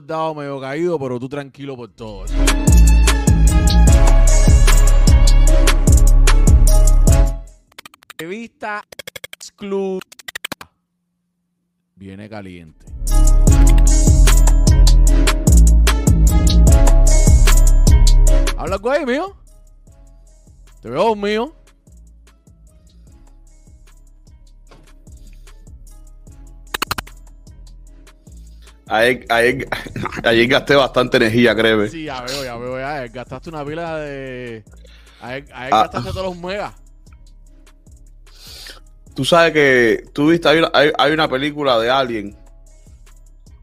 soldado medio caído, pero tú tranquilo por todo. Revista exclusiva. Viene caliente. ¿Habla algo ahí, mío? Te veo mío. Ahí, ahí, ahí gasté bastante energía, créeme. Sí, ya veo, ya veo. Ya. Gastaste una pila de. Ahí, ahí Ah. gastaste todos los megas. Tú sabes que tú viste, hay una, hay, hay una película de Alien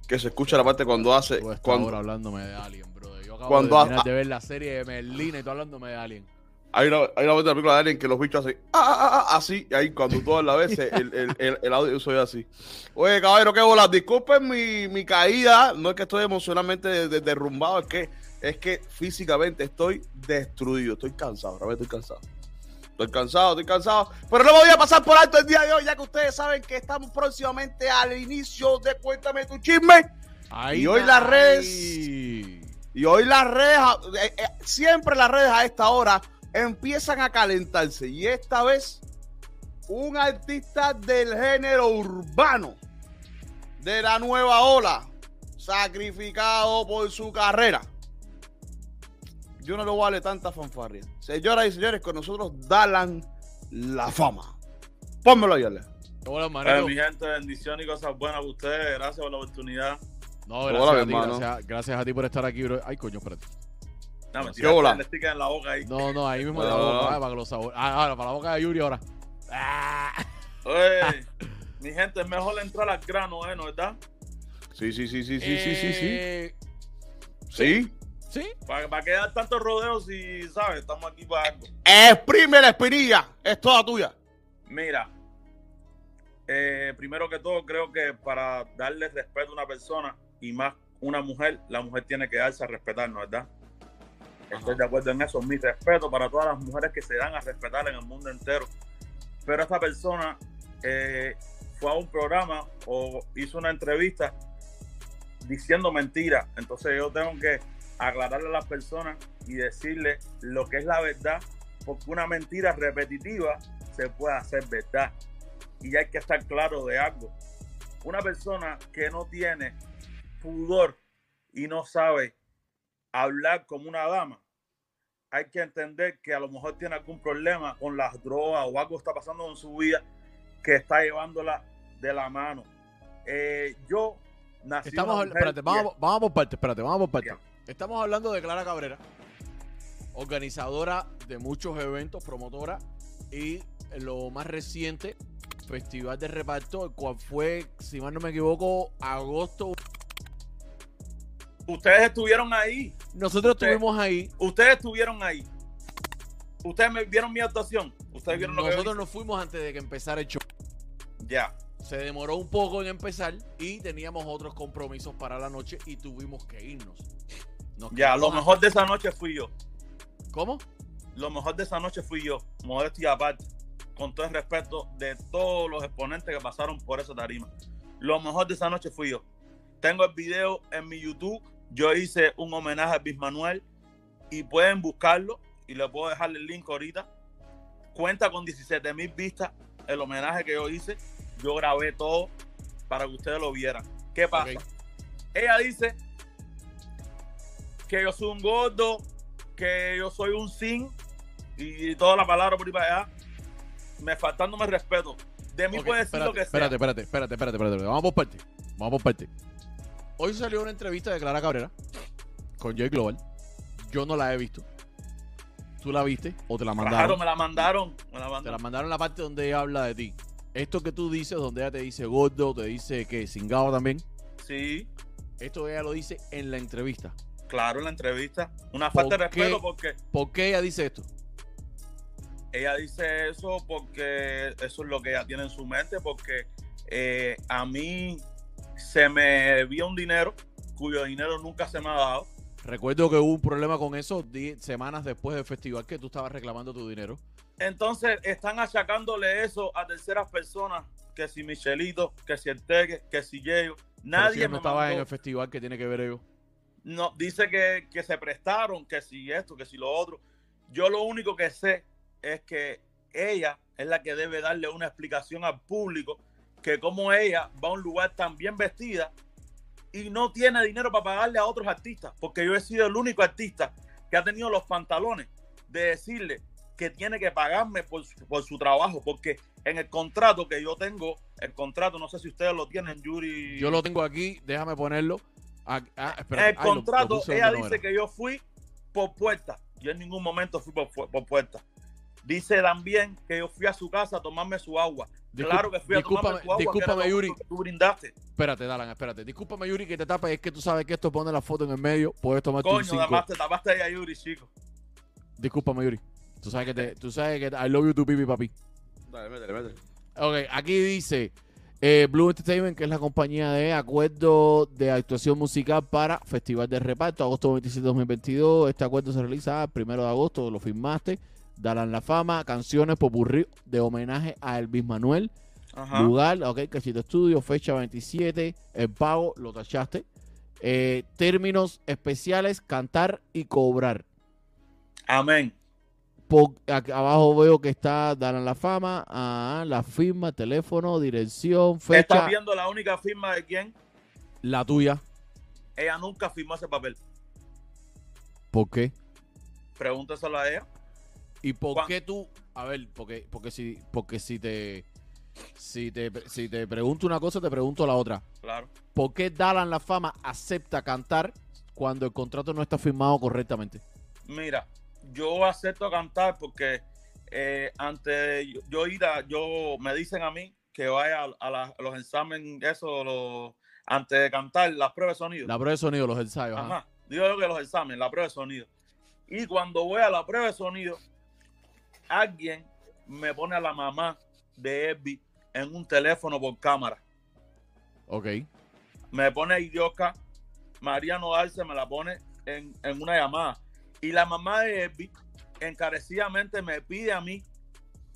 que se escucha la parte cuando hace. Tú estás Cuando, ahora hablándome de Alien, brother. Yo acabo cuando de ha- de ver la serie de Merlina y tú hablándome de Alien. Hay, una, hay una parte de la película de Alien que los bichos hacen ah, ah, ah, ah, así, y ahí cuando tú la vez el, el, el, el audio soy así. Oye, caballero, qué bola. Disculpen mi, mi caída. No es que estoy emocionalmente de- de- derrumbado, es que, es que físicamente estoy destruido. Estoy cansado, realmente estoy cansado. Estoy cansado, estoy cansado. Pero no me voy a pasar por alto el día de hoy, ya que ustedes saben que estamos próximamente al inicio de Cuéntame tu chisme. Y hoy las redes-. Y hoy las redes, a- eh, eh, siempre las redes a esta hora empiezan a calentarse. Y esta vez, un artista del género urbano de la nueva ola, sacrificado por su carrera. Yo no lo vale tanta fanfarria. Señoras y señores, con nosotros Dalan la fama. Pónmelo ahí, Ale. Hola, Eh, manito. mi gente, bendiciones y cosas buenas para ustedes. Gracias por la oportunidad. No, Hola, gracias a ti, gracias, gracias a ti por estar aquí, bro. Ay, coño, espérate. No, me ¿Qué tiraste bola? el sticker en la boca ahí. No, no, ahí mismo No, de la boca, no. ah, para que lo sabor. Ah, ahora, para la boca de Yuri ahora. Ah. Oye, mi gente, es mejor entrar al grano, ¿eh? ¿No verdad? Sí, sí, sí, sí, sí, sí, sí, sí. Eh, Sí. Sí. ¿Para, para qué dar tantos rodeos si, ¿sabes? Estamos aquí para algo. Exprime la espinilla. Es toda tuya. Mira, eh, primero que todo, creo que para darle respeto a una persona y más una mujer, la mujer tiene que darse a respetar, ¿no verdad? Estoy de acuerdo en eso. Mi respeto para todas las mujeres que se dan a respetar en el mundo entero. Pero esta persona eh, fue a un programa o hizo una entrevista diciendo mentiras. Entonces yo tengo que aclararle a las personas y decirle lo que es la verdad, porque una mentira repetitiva se puede hacer verdad. Y hay que estar claro de algo. Una persona que no tiene pudor y no sabe hablar como una dama, hay que entender que a lo mejor tiene algún problema con las drogas o algo está pasando en su vida que está llevándola de la mano. Eh, yo nací. Estamos, espérate, vamos, vamos por parte, espérate, vamos por parte. Estamos hablando de Clara Cabrera, organizadora de muchos eventos, promotora y lo más reciente, Festival de Reparto, el cual fue, si mal no me equivoco, agosto. Ustedes estuvieron ahí. Nosotros estuvimos ahí, Ustedes estuvieron ahí. Ustedes me vieron mi actuación. Ustedes vieron lo que nosotros nos fuimos antes de que empezara el show. Ya. Se demoró un poco en empezar y teníamos otros compromisos para la noche y tuvimos que irnos. Nos Ya, lo mejor de esa noche fui yo. ¿Cómo? Lo mejor de esa noche fui yo. Modesto y aparte. Con todo el respeto de todos los exponentes que pasaron por esa tarima. Lo mejor de esa noche fui yo. Tengo el video en mi YouTube. Yo hice un homenaje a Luis Manuel y pueden buscarlo y le puedo dejar el link ahorita. Cuenta con 17 mil vistas el homenaje que yo hice. Yo grabé todo para que ustedes lo vieran. ¿Qué pasa? Ella dice que yo soy un gordo, que yo soy un sin y toda la palabra por ahí para allá. Me faltándome respeto. De mí Ok, puede decir espérate, lo que espérate, sea. espérate, espérate, espérate, espérate. Vamos por parte. Vamos por parte. Hoy salió una entrevista de Clara Cabrera con Jay Global. Yo no la he visto. ¿Tú la viste o te la mandaron? Claro, me la mandaron. Me la Te la mandaron. mandaron la parte donde ella habla de ti. Esto que tú dices, donde ella te dice gordo, te dice que cingado también. Sí, Esto ella lo dice en la entrevista. claro, en la entrevista. Una falta de respeto porque ¿Por qué ella dice esto? ella dice eso porque eso es lo que ella tiene en su mente, porque eh, a mí se me vio un dinero cuyo dinero nunca se me ha dado. Recuerdo que hubo un problema con eso semanas después del festival que tú estabas reclamando tu dinero. Entonces están achacándole eso a terceras personas, que si Michelito, que si el Teque, que si si Nadie ella me no estaba en el festival que tiene que ver ellos. no, dice que, que se prestaron, que si esto, que si lo otro. Yo lo único que sé es que ella es la que debe darle una explicación al público que como ella va a un lugar tan bien vestida y no tiene dinero para pagarle a otros artistas, porque yo he sido el único artista que ha tenido los pantalones de decirle que tiene que pagarme por su, por su trabajo, porque en el contrato que yo tengo, el contrato, no sé si ustedes lo tienen, Yuri. Yo lo tengo aquí, déjame ponerlo. Ah, ah, En el Ay, lo- lo contrato, ella no dice que yo fui por puerta. Yo en ningún momento fui por, fu- por puerta. Dice también que yo fui a su casa a tomarme su agua. Disculpa- claro que fui a tomarme discúlpame- su agua. discúlpame, Yuri. que tú brindaste. Espérate, Dalan, espérate. Discúlpame, Yuri, que te tapa. Es que tú sabes que esto pone la foto en el medio. Puedes tomarte un Coño, además te tapaste ahí a Yuri, chico. Discúlpame, Yuri. Tú sabes que te, tú sabes que I love you to pipi, papi. Dale, métele, métele. Ok, aquí dice eh, Blue Entertainment, que es la compañía de acuerdo de actuación musical para Festival de Reparto, agosto 27 de 2022. Este acuerdo se realiza el primero de agosto, lo firmaste. Darán la fama, canciones popurrí de homenaje a Elvis Manuel. Ajá. Lugar, ok, Cachito Estudio, fecha 27, el pago, lo tachaste. Eh, términos especiales, cantar y cobrar. Amén. por- abajo veo que está Dana la fama, ah, la firma, teléfono, dirección, fecha, ¿Estás viendo la única firma de quién? la tuya. Ella nunca firmó ese papel. ¿Por qué? Pregúntaselo a ella. ¿Y por Juan. qué tú? A ver, porque, porque si, porque si te, si te, si te pregunto una cosa, te pregunto la otra. Claro. ¿Por qué Dalan La Fama acepta cantar cuando el contrato no está firmado correctamente? Mira, yo acepto cantar porque eh, antes yo, yo ir a, yo me dicen a mí que vaya a, a la- a los exámenes, eso, los, antes de cantar, las pruebas de sonido. La prueba de sonido, los ensayos. ajá. Ajá. Digo yo que los exámenes, la prueba de sonido. Y cuando voy a la prueba de sonido, alguien me pone a la mamá de Elvi en un teléfono por cámara. Ok. Me pone idiota, Mariano Arce me la pone en, en una llamada. Y la mamá de Elvi encarecidamente me pide a mí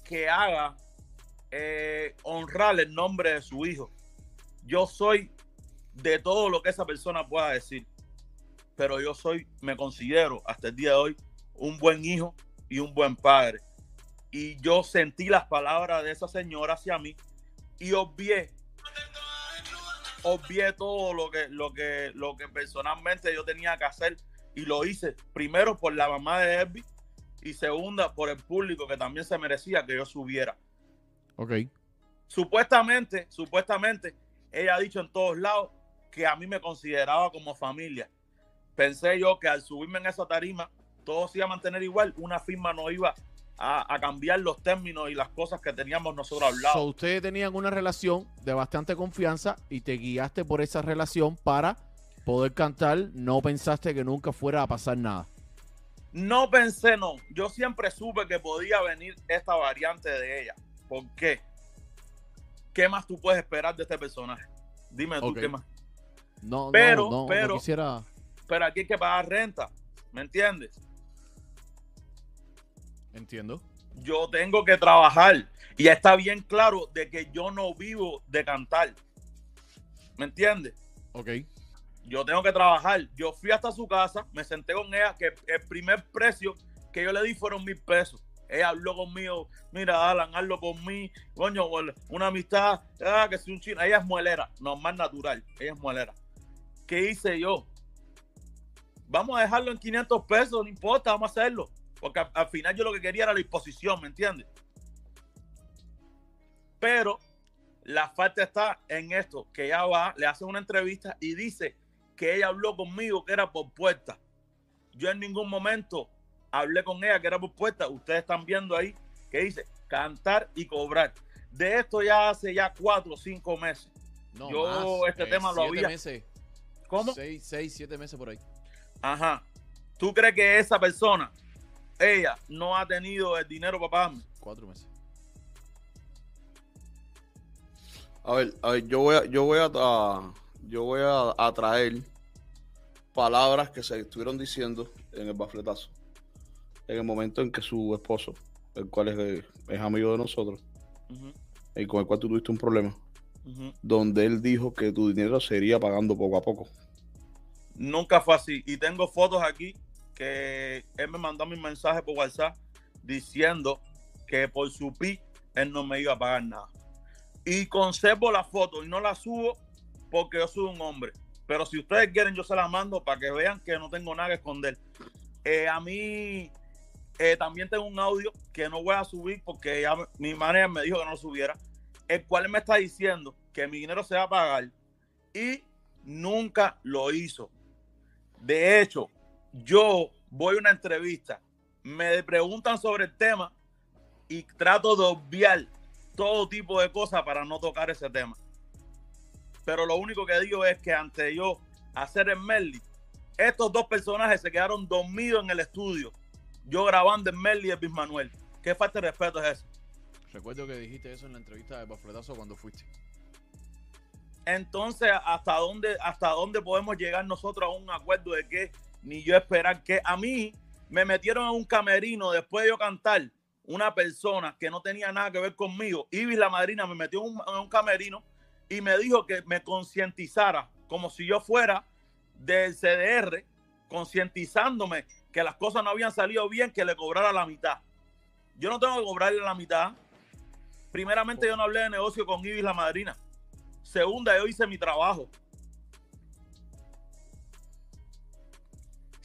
que haga eh, honrar el nombre de su hijo. Yo soy de todo lo que esa persona pueda decir, pero yo soy, me considero hasta el día de hoy un buen hijo y un buen padre. Y yo sentí las palabras de esa señora hacia mí y obvié, obvié todo lo que, lo que, lo que personalmente yo tenía que hacer y lo hice primero por la mamá de Herbie y segunda por el público que también se merecía que yo subiera. Ok. Supuestamente, supuestamente, ella ha dicho en todos lados que a mí me consideraba como familia. Pensé yo que al subirme en esa tarima, todo se iba a mantener igual, una firma no iba a, a cambiar los términos y las cosas que teníamos nosotros hablados. So, ustedes tenían una relación de bastante confianza y te guiaste por esa relación para poder cantar. No pensaste que nunca fuera a pasar nada. No pensé, no. Yo siempre supe que podía venir esta variante de ella. ¿Por qué? ¿Qué más tú puedes esperar de este personaje? Dime tú qué más. No, no, Pero, no, no pero- quisiera. Pero aquí hay que pagar renta. ¿Me entiendes? Entiendo. Yo tengo que trabajar. Y está bien claro de que yo no vivo de cantar. ¿Me entiendes? Ok. Yo tengo que trabajar. Yo fui hasta su casa, me senté con ella, que el primer precio que yo le di fueron mil pesos. Ella habló conmigo, mira, Alan, hazlo mí, coño, una amistad, ah, que si un chino. Ella es muelera, normal, natural, ella es muelera. ¿Qué hice yo? Vamos a dejarlo en 500 pesos, no importa, vamos a hacerlo. Porque al, al final yo lo que quería era la disposición, ¿me entiendes? Pero la falta está en esto, que ella va, le hace una entrevista y dice que ella habló conmigo que era por puerta. Yo en ningún momento hablé con ella que era por puerta. Ustedes están viendo ahí que dice cantar y cobrar. De esto ya hace ya cuatro o cinco meses. No, Yo más. este Eh, tema lo había- Meses, ¿Cómo? Seis, seis, siete meses por ahí. Ajá. ¿Tú crees que esa persona, ella, no ha tenido el dinero para pagarme? Cuatro meses. A ver, a ver, yo voy a, yo voy a, a- yo voy a, a traer palabras que se estuvieron diciendo en el bafletazo. En el momento en que su esposo, el cual es, es amigo de nosotros, y con el cual tú tuviste un problema, donde él dijo que tu dinero se iría pagando poco a poco. Nunca fue así. Y tengo fotos aquí él me mandó mi mensaje por WhatsApp diciendo que por su pi él no me iba a pagar nada. Y conservo la foto y no la subo porque yo soy un hombre. Pero si ustedes quieren, yo se la mando para que vean que no tengo nada que esconder. Eh, a mí eh, también tengo un audio que no voy a subir porque ya mi manager me dijo que no lo subiera, el cual me está diciendo que mi dinero se va a pagar y nunca lo hizo. De hecho, yo voy a una entrevista, me preguntan sobre el tema y trato de obviar todo tipo de cosas para no tocar ese tema. Pero lo único que digo es que ante yo hacer el Merly, estos dos personajes se quedaron dormidos en el estudio. Yo grabando el Merly y el Bis Manuel. ¿Qué falta de respeto es eso? Recuerdo que dijiste eso en la entrevista de Bafletazo cuando fuiste. Entonces, ¿hasta dónde, ¿hasta dónde podemos llegar nosotros a un acuerdo de que ni yo esperar que a mí me metieron en un camerino después de yo cantar una persona que no tenía nada que ver conmigo? Ibis la madrina me metió en un, un camerino y me dijo que me concientizara como si yo fuera del CDR, concientizándome que las cosas no habían salido bien, que le cobrara la mitad. Yo no tengo que cobrarle la mitad. Primeramente, yo no hablé de negocio con Ibis la madrina. Segunda, yo hice mi trabajo.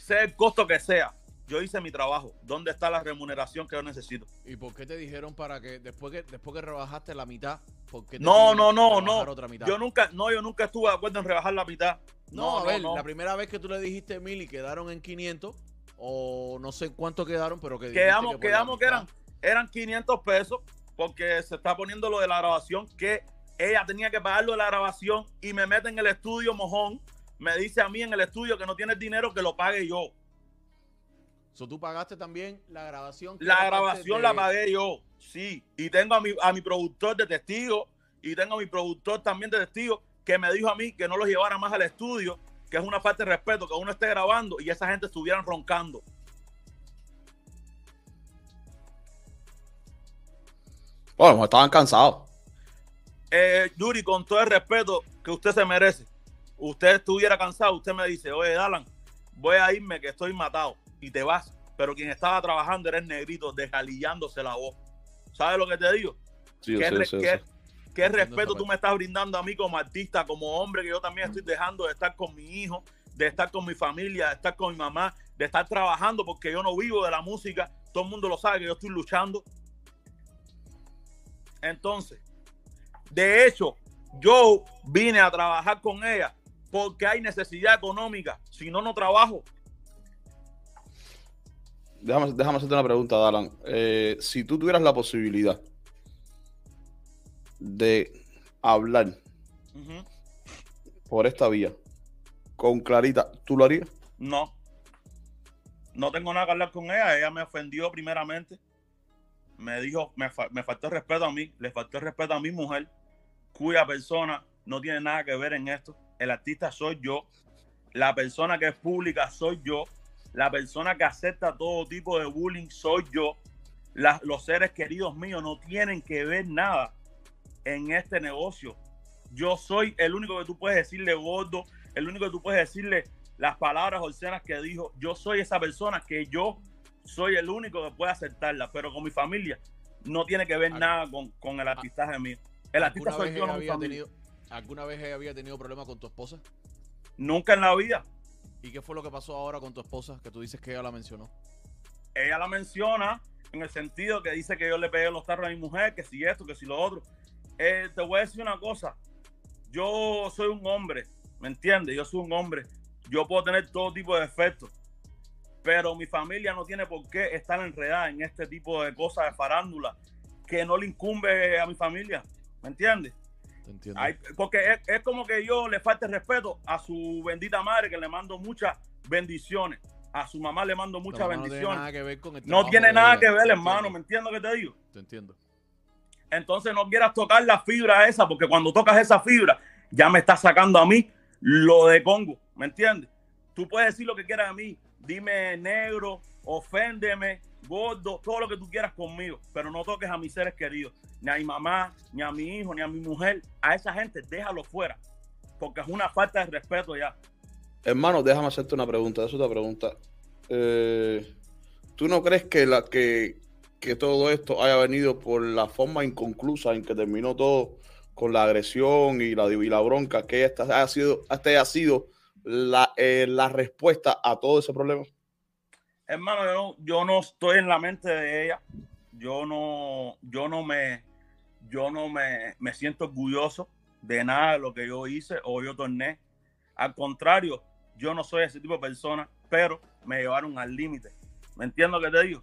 Sea el costo que sea, yo hice mi trabajo. ¿Dónde está la remuneración que yo necesito? ¿Y por qué te dijeron para que después que después que rebajaste la mitad, por qué te No, no, no, no. otra mitad? Yo nunca, no, yo nunca estuve de acuerdo en rebajar la mitad. No, No, a ver, no, no. la primera vez que tú le dijiste mil y quedaron en 500 o no sé cuánto quedaron, pero que Quedamos, que quedamos que eran, eran 500 pesos porque se está poniendo lo de la grabación que ella tenía que pagar lo de la grabación y me mete en el estudio mojón. Me dice a mí en el estudio que no tiene dinero que lo pague yo. So, tú pagaste también la grabación. La grabación de- la pagué yo, sí. Y tengo a mi, a mi productor de testigo y tengo a mi productor también de testigo que me dijo a mí que no los llevara más al estudio, que es una falta de respeto que uno esté grabando y esa gente estuvieran roncando. Bueno, estaban cansados. Eh, Yuri, con todo el respeto que usted se merece, usted estuviera cansado, usted me dice, oye, Dalan, voy a irme que estoy matado y te vas. Pero quien estaba trabajando era el negrito, desgalillándose la voz. ¿Sabes lo que te digo? Sí, ¿Qué, sé, re- sé, qué- sé. qué Entiendo respeto tú me estás brindando a mí como artista, como hombre, que yo también estoy dejando de estar con mi hijo, de estar con mi familia, de estar con mi mamá, de estar trabajando porque yo no vivo de la música. Todo el mundo lo sabe que yo estoy luchando. Entonces, de hecho, yo vine a trabajar con ella porque hay necesidad económica. Si no, no trabajo. Déjame, déjame hacerte una pregunta, Dalan. Eh, si tú tuvieras la posibilidad de hablar por esta vía con Clarita, ¿tú lo harías? No. No tengo nada que hablar con ella. Ella me ofendió primeramente. Me dijo, me, me faltó el respeto a mí, le faltó el respeto a mi mujer, cuya persona no tiene nada que ver en esto. El artista soy yo. La persona que es pública soy yo. La persona que acepta todo tipo de bullying soy yo. La- los seres queridos míos no tienen que ver nada en este negocio. Yo soy el único que tú puedes decirle gordo, el único que tú puedes decirle las palabras obscenas que dijo. Yo soy esa persona que yo soy el único que puede aceptarla, pero con mi familia no tiene que ver nada con, con el artistaje mío. El artista ¿Alguna soy yo, no mi familia. tenido, ¿Alguna vez había tenido problemas con tu esposa? Nunca en la vida. ¿Y qué fue lo que pasó ahora con tu esposa? Que tú dices que ella la mencionó. Ella la menciona en el sentido que dice que yo le pegué los tarros a mi mujer, que si esto, que si lo otro. Eh, te voy a decir una cosa. Yo soy un hombre, ¿me entiendes? Yo soy un hombre. Yo puedo tener todo tipo de defectos. Pero mi familia no tiene por qué estar enredada en este tipo de cosas de farándula que no le incumbe a mi familia. ¿Me entiendes? Te entiendo. Hay- porque es, es como que yo le falte respeto a su bendita madre, que le mando muchas bendiciones. A su mamá le mando muchas mamá No tiene bendiciones. nada que ver con el No tiene nada que ver, hermano. ¿Me entiendes lo que te digo? Te entiendo. Entonces no quieras tocar la fibra esa, porque cuando tocas esa fibra, ya me estás sacando a mí lo de Congo. ¿Me entiendes? Tú puedes decir lo que quieras a mí. Dime negro, oféndeme, gordo, todo lo que tú quieras conmigo, pero no toques a mis seres queridos, ni a mi mamá, ni a mi hijo, ni a mi mujer. A esa gente déjalo fuera, porque es una falta de respeto ya. Hermano, déjame hacerte una pregunta. Es otra pregunta. Eh, ¿Tú no crees que, la, que, que todo esto haya venido por la forma inconclusa en que terminó todo con la agresión y la, y la bronca? Que esta haya sido, haya sido la, eh, la respuesta a todo ese problema. Hermano, yo no, yo no estoy en la mente de ella. Yo no, yo no me, yo no me, me siento orgulloso de nada de lo que yo hice o yo torné. Al contrario, yo no soy ese tipo de persona, pero me llevaron al límite. ¿Me entiendo lo que te digo?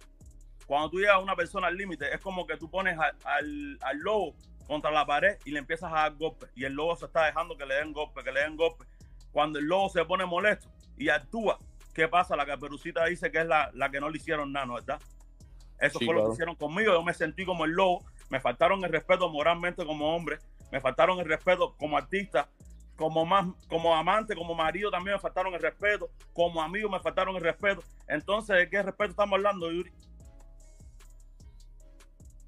Cuando tú llevas a una persona al límite, es como que tú pones al, al, al lobo contra la pared y le empiezas a dar golpes. Y el lobo se está dejando que le den golpes, que le den golpes. Cuando el lobo se pone molesto y actúa, ¿qué pasa? La caperucita dice que es la, la que no le hicieron nada, ¿no verdad? Eso Sí, fue lo que hicieron conmigo. Yo me sentí como el lobo, me faltaron el respeto moralmente como hombre, me faltaron el respeto como artista, como, más, como amante, como marido también me faltaron el respeto, como amigo me faltaron el respeto. Entonces, ¿de qué respeto estamos hablando, Yuri?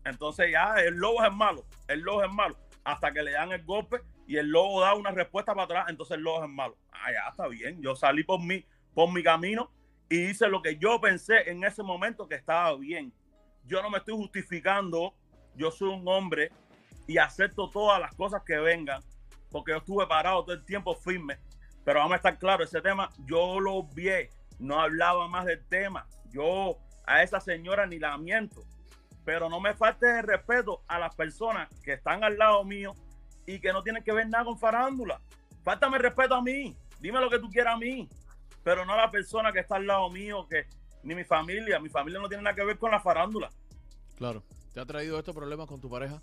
Entonces ya el lobo es malo, el lobo es malo, hasta que le dan el golpe y el lobo da una respuesta para atrás, entonces el lobo es malo. Ah, ya está bien, yo salí por mi, por mi camino y hice lo que yo pensé en ese momento que estaba bien. yo no me estoy justificando, yo soy un hombre y acepto todas las cosas que vengan, porque yo estuve parado todo el tiempo firme, pero vamos a estar claro, ese tema yo lo vi, no hablaba más del tema, yo a esa señora ni la miento, pero no me falte el respeto a las personas que están al lado mío y que no tienen que ver nada con farándula. Fáltame respeto a mí, dime lo que tú quieras a mí, pero no a la persona que está al lado mío, que ni mi familia, mi familia no tiene nada que ver con la farándula. Claro. ¿Te ha traído estos problemas con tu pareja?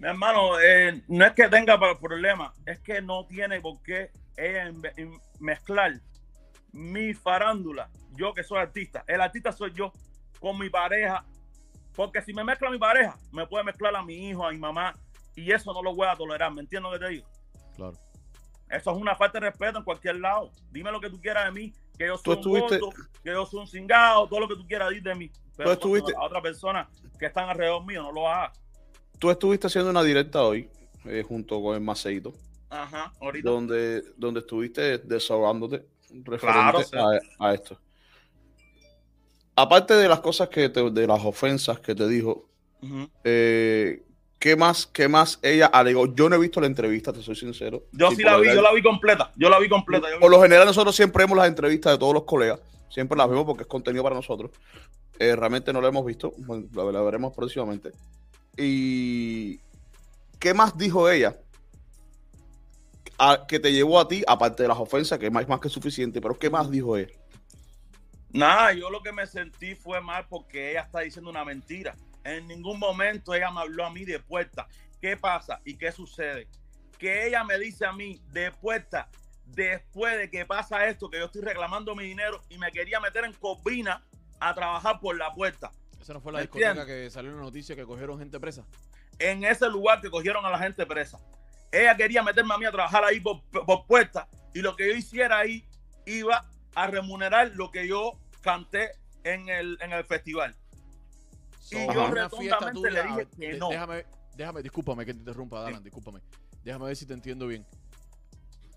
Mi hermano, eh, no es que tenga problemas, es que no tiene por qué ella mezclar mi farándula, yo que soy artista, el artista soy yo, con mi pareja, porque si me mezcla mi pareja, me puede mezclar a mi hijo, a mi mamá, y eso no lo voy a tolerar, ¿me entiendes lo que te digo? Claro. Eso es una falta de respeto en cualquier lado. Dime lo que tú quieras de mí, que yo soy un gordo, que yo soy un cingado, todo lo que tú quieras decir de mí. Pero a otra persona que están alrededor mío no lo hagas. Tú estuviste haciendo una directa hoy, eh, junto con el Maceito. Ajá, ahorita. Donde, donde estuviste desahogándote referente a, esto. Aparte de las cosas que te, de las ofensas que te dijo, eh, ¿qué más, qué más ella alegó? Yo no he visto la entrevista, te soy sincero. Yo sí la vi, yo la vi completa. Yo la vi completa. Por lo general, nosotros siempre vemos las entrevistas de todos los colegas. Siempre las vemos porque es contenido para nosotros. Eh, realmente no la hemos visto. la, veremos próximamente. ¿Y qué más dijo ella? que te llevó a ti, aparte de las ofensas, que es más, más que suficiente, pero ¿qué más dijo él? Nada, yo lo que me sentí fue mal porque ella está diciendo una mentira. En ningún momento ella me habló a mí de puerta. ¿Qué pasa y qué sucede? Que ella me dice a mí de puerta, después de que pasa esto, que yo estoy reclamando mi dinero y me quería meter en cobina a trabajar por la puerta. ¿Esa no fue la discoteca que salió en la noticia que cogieron gente presa? En ese lugar que cogieron a la gente presa. Ella quería meterme a mí a trabajar ahí por, puerta y lo que yo hiciera ahí iba a remunerar lo que yo canté en el, en el festival. Y yo le dije que no. Déjame, déjame, discúlpame que te interrumpa, Dalan, discúlpame. Déjame ver si te entiendo bien.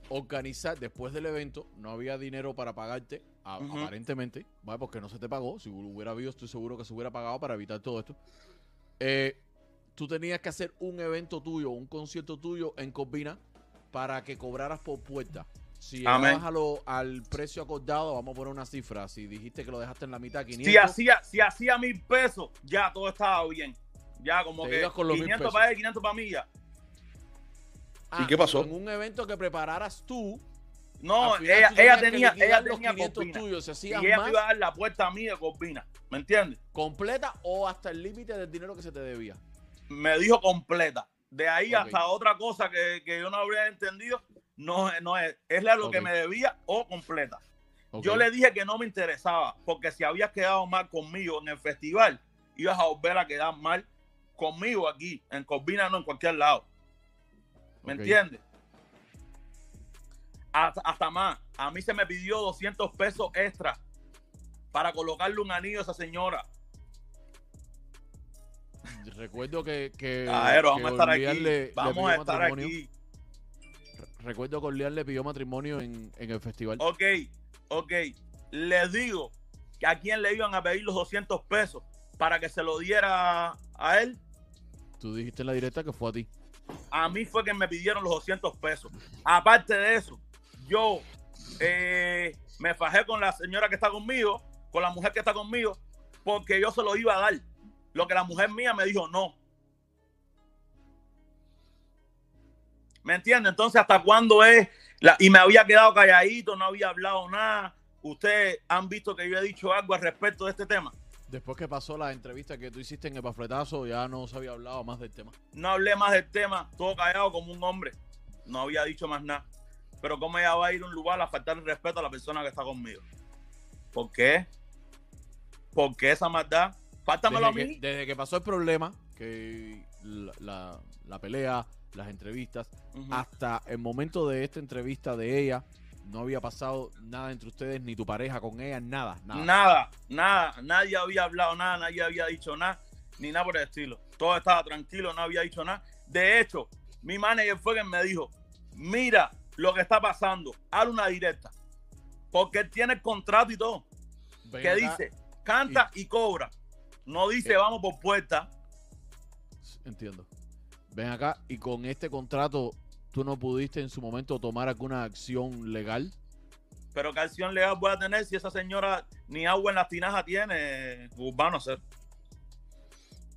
Organizar, después del evento, no había dinero para pagarte, aparentemente, ¿vale? porque no se te pagó. Si hubiera habido, estoy seguro que se hubiera pagado para evitar todo esto. Eh, tú tenías que hacer un evento tuyo, un concierto tuyo en Corbina para que cobraras por puerta. Si llegabas al precio acordado, vamos a poner una cifra. Si dijiste que lo dejaste en la mitad, 500. Si hacía, si hacía mil pesos, ya todo estaba bien. Ya como que 500 para él, 500 para mí ya. ¿Y qué pasó? En un evento que prepararas tú. No, ella, ella tenía, ella tenía tuyos, y ella iba a dar la puerta a mí de Corbina. ¿Me entiendes? ¿Completa o hasta el límite del dinero que se te debía? me dijo completa. De ahí hasta otra cosa que, yo no habría entendido, no, no es, es lo que me debía o completa. Yo le dije que no me interesaba, porque si habías quedado mal conmigo en el festival, ibas a volver a quedar mal conmigo aquí, en Corbina, no en cualquier lado. ¿Me entiendes? Hasta, hasta, más, a mí se me pidió 200 pesos extra para colocarle un anillo a esa señora. Recuerdo que. que vamos a estar aquí. Vamos a estar aquí. Recuerdo que Orlean le pidió matrimonio en, el festival. Ok, ok. Les digo que a quién le iban a pedir los 200 pesos para que se lo diera a él. Tú dijiste en la directa que fue a ti. A mí fue que me pidieron los 200 pesos. Aparte de eso, yo eh, me fajé con la señora que está conmigo, con la mujer que está conmigo, porque yo se lo iba a dar. Lo que la mujer mía me dijo no. ¿Me entiende? Entonces, ¿hasta cuándo es? La, y me había quedado calladito, no había hablado nada. ¿Ustedes han visto que yo he dicho algo al respecto de este tema? Después que pasó la entrevista que tú hiciste en el pafletazo, ya no se había hablado más del tema. No hablé más del tema, todo callado como un hombre. No había dicho más nada. Pero ¿cómo ella va a ir a un lugar a faltar el respeto a la persona que está conmigo? ¿Por qué? ¿Por qué esa maldad? Fáltamelo desde a mí. Que, desde que pasó el problema, que la, pelea, las entrevistas, hasta el momento de esta entrevista de ella, no había pasado nada entre ustedes, ni tu pareja con ella, nada, nada. Nada, nada. Nadie había hablado nada, nadie había dicho nada, ni nada por el estilo. Todo estaba tranquilo, no había dicho nada. De hecho, mi manager fue quien me dijo, mira lo que está pasando, haz una directa. Porque él tiene el contrato y todo. que dice, canta y cobra No dice Eh. vamos por puerta. Entiendo. Ven acá y con este contrato tú no pudiste en su momento tomar alguna acción legal. Pero qué acción legal voy a tener si esa señora ni agua en las tinajas tiene, urbano hacer.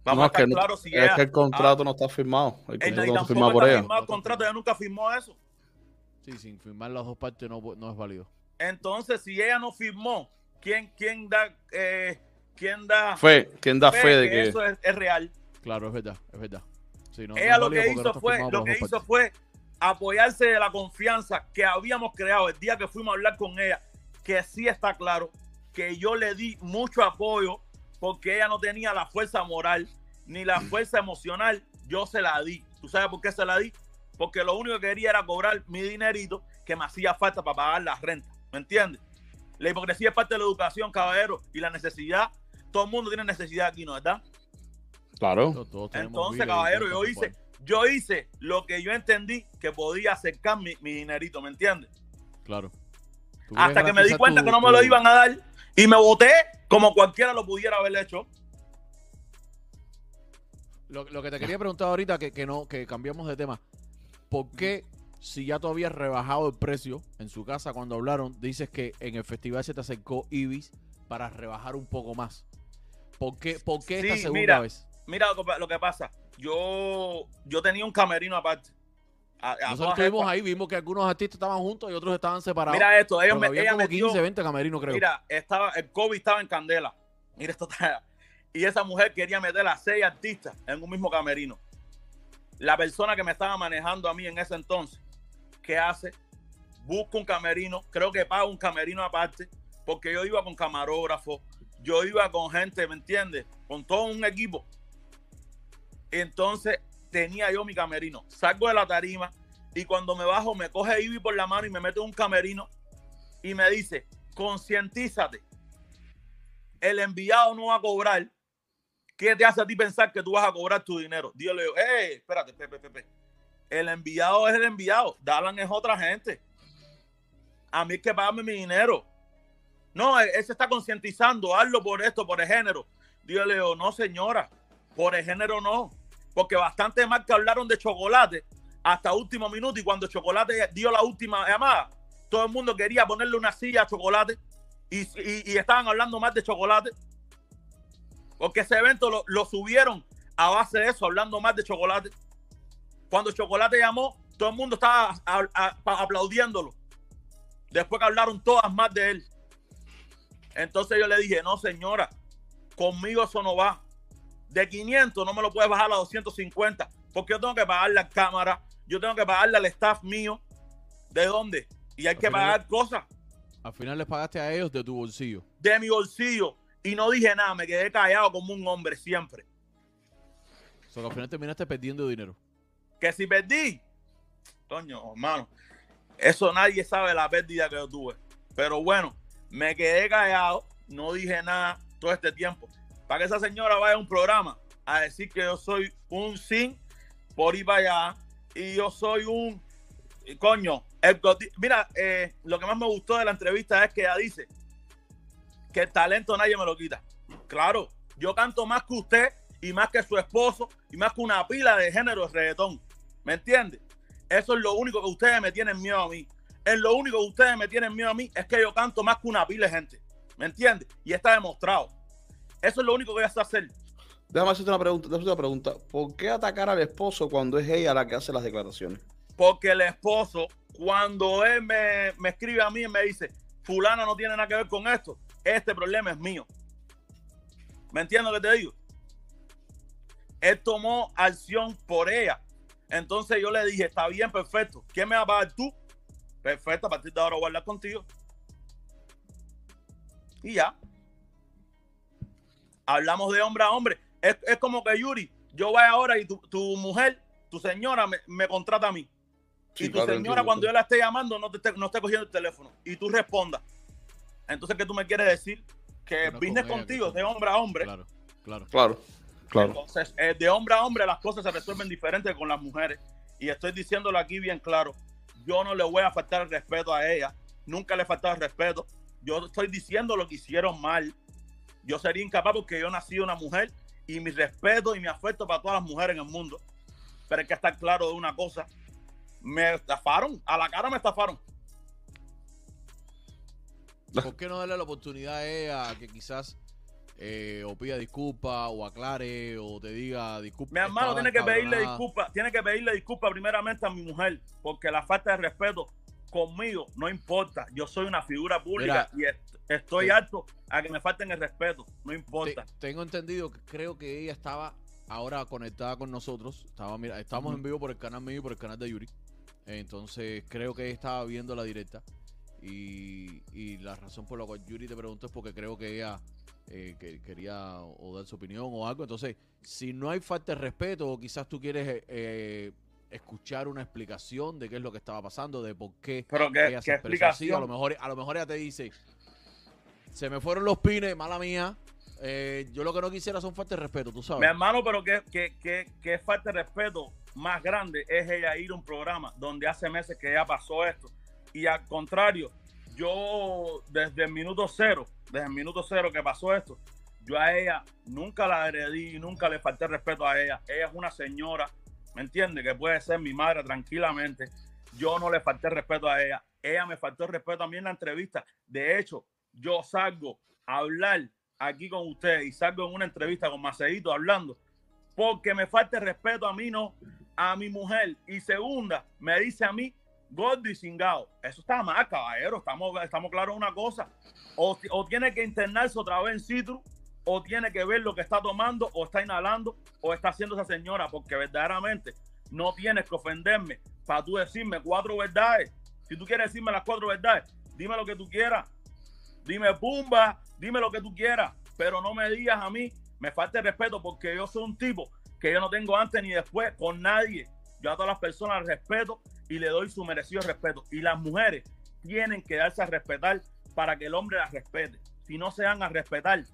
Vamos No, a es estar que no- claros si Es ella. que el contrato no está firmado. El Ella no está tampoco firmado por está ella. firmado el contrato, ella nunca firmó eso. Sí, sin firmar las dos partes no, no es válido. Entonces, si ella no firmó, ¿quién, quién da, eh, quién da Fe, ¿quién da fe fe de que que eso es, es real? Claro, es verdad, es verdad. Sí, no- no ella lo que hizo fue, lo que las hizo partes. fue apoyarse de la confianza que habíamos creado el día que fuimos a hablar con ella, que sí está claro que yo le di mucho apoyo porque ella no tenía la fuerza moral ni la fuerza emocional, yo se la di. ¿Tú sabes por qué se la di? Porque lo único que quería era cobrar mi dinerito que me hacía falta para pagar la renta. ¿Me entiendes? La hipocresía es parte de la educación, caballero, y la necesidad. Todo el mundo tiene necesidad aquí, ¿no verdad? Claro. Todos- todos tenemos Entonces, vida caballero, yo hice, yo hice lo que yo entendí que podía acercar mi, mi dinerito, ¿me entiendes? Claro. ¿Tú Hasta que me di cuenta tu- que no me lo iban a dar y me voté como cualquiera lo pudiera haber hecho. Lo, lo que te quería preguntar ahorita, que, que no, que cambiamos de tema. ¿Por qué, si ya tú habías rebajado el precio en su casa cuando hablaron, dices que en el festival se te acercó Ibis para rebajar un poco más? ¿Por qué, por qué esta Sí, segunda mira. vez? Mira lo que, lo que pasa. Yo, yo tenía un camerino aparte. A- a Nosotros estuvimos ahí, vimos que algunos artistas estaban juntos y otros estaban separados. Mira esto, ellos me, había ella como metió- 15, 20 camerinos, creo. Mira, estaba, el COVID estaba en candela. Mira esto está- Y esa mujer quería meter a seis artistas en un mismo camerino. La persona que me estaba manejando a mí en ese entonces, ¿qué hace? Busca un camerino, creo que paga un camerino aparte, porque yo iba con camarógrafo, yo iba con gente, ¿me entiendes? Con todo un equipo. Entonces tenía yo mi camerino. Salgo de la tarima y cuando me bajo me coge Ivy por la mano y me mete un camerino y me dice, concientízate. El enviado no va a cobrar. ¿Qué te hace a ti pensar que tú vas a cobrar tu dinero? Dígale, hey, espérate, Pepe, Pepe. El enviado es el enviado. Dalan es otra gente. A mí es que pagarme mi dinero. No, él, él se está concientizando. Hazlo por esto, por el género. Dígale, oh, no, señora. Por el género no. Porque bastante más que hablaron de chocolate hasta último minuto. Y cuando Chocolate dio la última llamada, todo el mundo quería ponerle una silla a Chocolate. Y, estaban hablando más de Chocolate. Porque ese evento lo, subieron a base de eso, hablando más de Chocolate. Cuando Chocolate llamó, todo el mundo estaba aplaudiéndolo. Después que hablaron todas más de él. Entonces yo le dije, no señora, conmigo eso no va. De 500 no me lo puedes bajar a 250. Porque yo tengo que pagarle la cámara, yo tengo que pagarle al staff mío. ¿De dónde? Y hay Al que final- pagar cosas Al final les pagaste a ellos de tu bolsillo. de mi bolsillo. Y no dije nada, me quedé callado como un hombre siempre. O sea, que al final terminaste perdiendo dinero. Que si perdí, coño, hermano, eso nadie sabe la pérdida que yo tuve. Pero bueno, me quedé callado, no dije nada todo este tiempo. Para que esa señora vaya a un programa a decir que yo soy un sin por ir para allá y yo soy un coño. mira, eh, lo que más me gustó de la entrevista es que ella dice que el talento nadie me lo quita. Claro, yo canto más que usted y más que su esposo y más que una pila de género de reggaetón. ¿Me entiende? Eso es lo único que ustedes me tienen miedo a mí. Es lo único que ustedes me tienen miedo a mí es que yo canto más que una pila gente. ¿Me entiende? Y está demostrado. Eso es lo único que voy a hacer. Déjame hacerte una pregunta, déjame hacerte una pregunta. ¿Por qué atacar al esposo cuando es ella la que hace las declaraciones? Porque el esposo, cuando él me, me escribe a mí y me dice, fulana no tiene nada que ver con esto, este problema es mío. ¿Me entiendes lo que te digo? Él tomó acción por ella. Entonces yo le dije, está bien, perfecto. ¿Quién me va a pagar tú? Perfecto, a partir de ahora voy a hablar contigo. Y ya. Hablamos de hombre a hombre. Es, es como que Yuri, yo voy ahora y tu, tu mujer, tu señora, me, me contrata a mí. Sí, y tu claro, señora, entiendo, cuando yo la esté llamando, no te esté, no esté cogiendo el teléfono. Y tú respondas. Entonces, ¿qué tú me quieres decir? Que no business con ella, contigo, de hombre a hombre. Claro, claro. Claro, claro. Entonces, eh, de hombre a hombre, las cosas se resuelven diferentes con las mujeres. Y estoy diciéndolo aquí bien claro. Yo no le voy a faltar el respeto a ella. Nunca le he faltado el respeto. Yo estoy diciendo lo que hicieron mal. Yo sería incapaz porque yo nací una mujer y mi respeto y mi afecto para todas las mujeres en el mundo. Pero hay que estar claro de una cosa. Me estafaron, a la cara me estafaron. ¿Por qué no darle la oportunidad a ella que quizás eh, o pida disculpas o aclare o te diga disculpa? Mi hermano tiene que pedirle encabronada"? disculpas, tiene que pedirle disculpas primeramente a mi mujer, porque la falta de respeto conmigo no importa. Yo soy una figura pública y est- estoy Sí. harto a que me falten el respeto, no Te- importa. tengo entendido que creo que ella estaba ahora conectada con nosotros. Estaba, mira, estamos en vivo por el canal mío y por el canal de Yuri. Entonces creo que ella estaba viendo la directa. Y, y la razón por la cual Yuri te preguntó es porque creo que ella eh, que quería o dar su opinión o algo. Entonces, si no hay falta de respeto o quizás tú quieres eh, escuchar una explicación de qué es lo que estaba pasando, de por qué Pero que se expresa así, a lo explicación. mejor, a lo mejor ella te dice, se me fueron los pines, mala mía. eh, yo lo que no quisiera son falta de respeto, tú Mi sabes. hermano, pero que, que, que falta de respeto más grande es ella ir a un programa donde hace meses que ya pasó esto. Y al contrario, yo desde el minuto cero, desde el minuto cero que pasó esto, yo a ella nunca la agredí, nunca le falté respeto a ella. Ella es una señora, ¿me entiende? Que puede ser mi madre tranquilamente. Yo no le falté respeto a ella. Ella me faltó respeto a mí en la entrevista. De hecho, yo salgo a hablar aquí con ustedes y salgo en una entrevista con Maceito hablando porque me falta respeto a mí, no, a mi mujer. Y segunda, me dice a mí, gordo y cingado. Eso está mal, caballero. Estamos, estamos claros una cosa. O, o tiene que internarse otra vez en Citrus, o tiene que ver lo que está tomando, o está inhalando, o está haciendo esa señora, porque verdaderamente no tienes que ofenderme para tú decirme cuatro verdades. Si tú quieres decirme las cuatro verdades, dime lo que tú quieras. Dime pumba, dime lo que tú quieras, pero no me digas a mí, me falta respeto porque yo soy un tipo que yo no tengo antes ni después con nadie. Yo a todas las personas respeto y le doy su merecido respeto. Y las mujeres tienen que darse a respetar para que el hombre las respete. Si no se dan a respetar,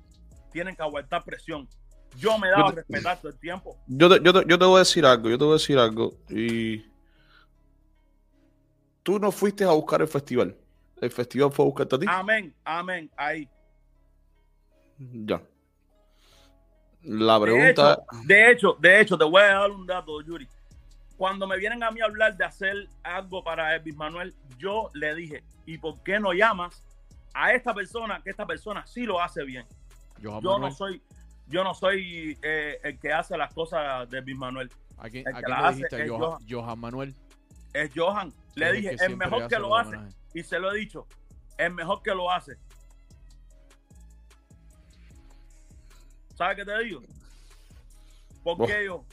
tienen que aguantar presión. Yo me he dado a respetar todo el tiempo. Yo te, yo, te, yo te voy a decir algo, yo te voy a decir algo. Y tú no fuiste a buscar el festival. El festival fue a buscarte a ti. Amén, amén. Ahí. Ya. La De pregunta. hecho, de hecho, de hecho, te voy a dar un dato, Yuri. Cuando me vienen a mí a hablar de hacer algo para Elvis Manuel, yo le dije, ¿y por qué no llamas a esta persona que esta persona sí lo hace bien? Yo no soy, yo no soy eh, el que hace las cosas de Elvis Manuel. ¿a quién, el a quién le dijiste? es Johan, Johan. Manuel. Es Johan. Le dije, que el mejor que lo hace. Y se lo he dicho, el mejor que lo hace. ¿Sabes qué te digo? Porque yo,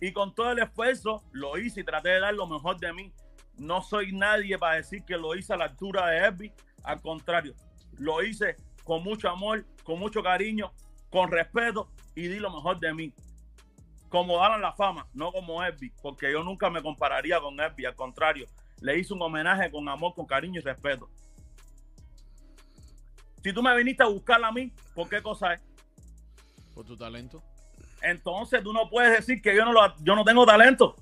y con todo el esfuerzo, lo hice y traté de dar lo mejor de mí. No soy nadie para decir que lo hice a la altura de Herbie. Al contrario, lo hice con mucho amor, con mucho cariño, con respeto y di lo mejor de mí. Como dan la fama, no como Herbie, porque yo nunca me compararía con Herbie. Al contrario, le hice un homenaje con amor, con cariño y respeto. Si tú me viniste a buscar a mí, ¿por qué cosa es? Por tu talento. Entonces tú no puedes decir que yo no, lo, yo no tengo talento.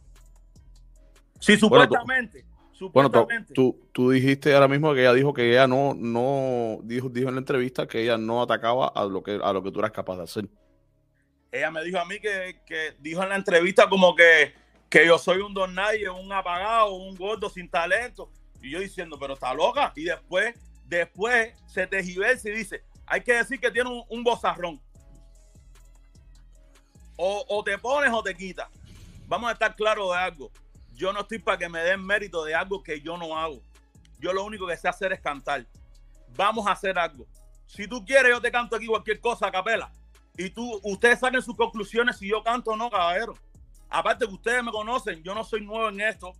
Si supuestamente, Bueno, tú, tú dijiste ahora mismo que ella dijo que ella no, no, dijo, dijo en la entrevista que ella no atacaba a lo que, a lo que tú eras capaz de hacer. ella me dijo a mí que, que dijo en la entrevista como que, que yo soy un don nadie, un apagado, un gordo sin talento. Y yo diciendo, pero está loca. Y después, después se tejiversa y dice, hay que decir que tiene un, un bozarrón. O, o te pones o te quitas. Vamos a estar claros de algo. Yo no estoy para que me den mérito de algo que yo no hago. Yo lo único que sé hacer es cantar. Vamos a hacer algo. Si tú quieres, yo te canto aquí cualquier cosa a capela. Y tú, ustedes saquen sus conclusiones si yo canto o no, caballero. Aparte que ustedes me conocen, yo no soy nuevo en esto.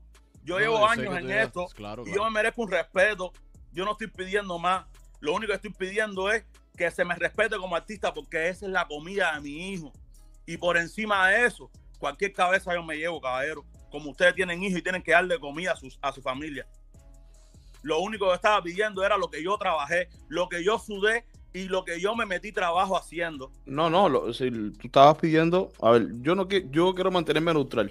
Yo No, llevo años en esto Claro, y claro. yo me merezco un respeto. Yo no estoy pidiendo más. Lo único que estoy pidiendo es que se me respete como artista porque esa es la comida de mi hijo. Y por encima de eso, cualquier cabeza yo me llevo, caballero. Como ustedes tienen hijos y tienen que darle comida a, sus, a su familia. Lo único que estaba pidiendo era lo que yo trabajé, lo que yo sudé y lo que yo me metí trabajo haciendo. No, no, lo- si tú estabas pidiendo, a ver, yo no quiero, yo quiero mantenerme neutral.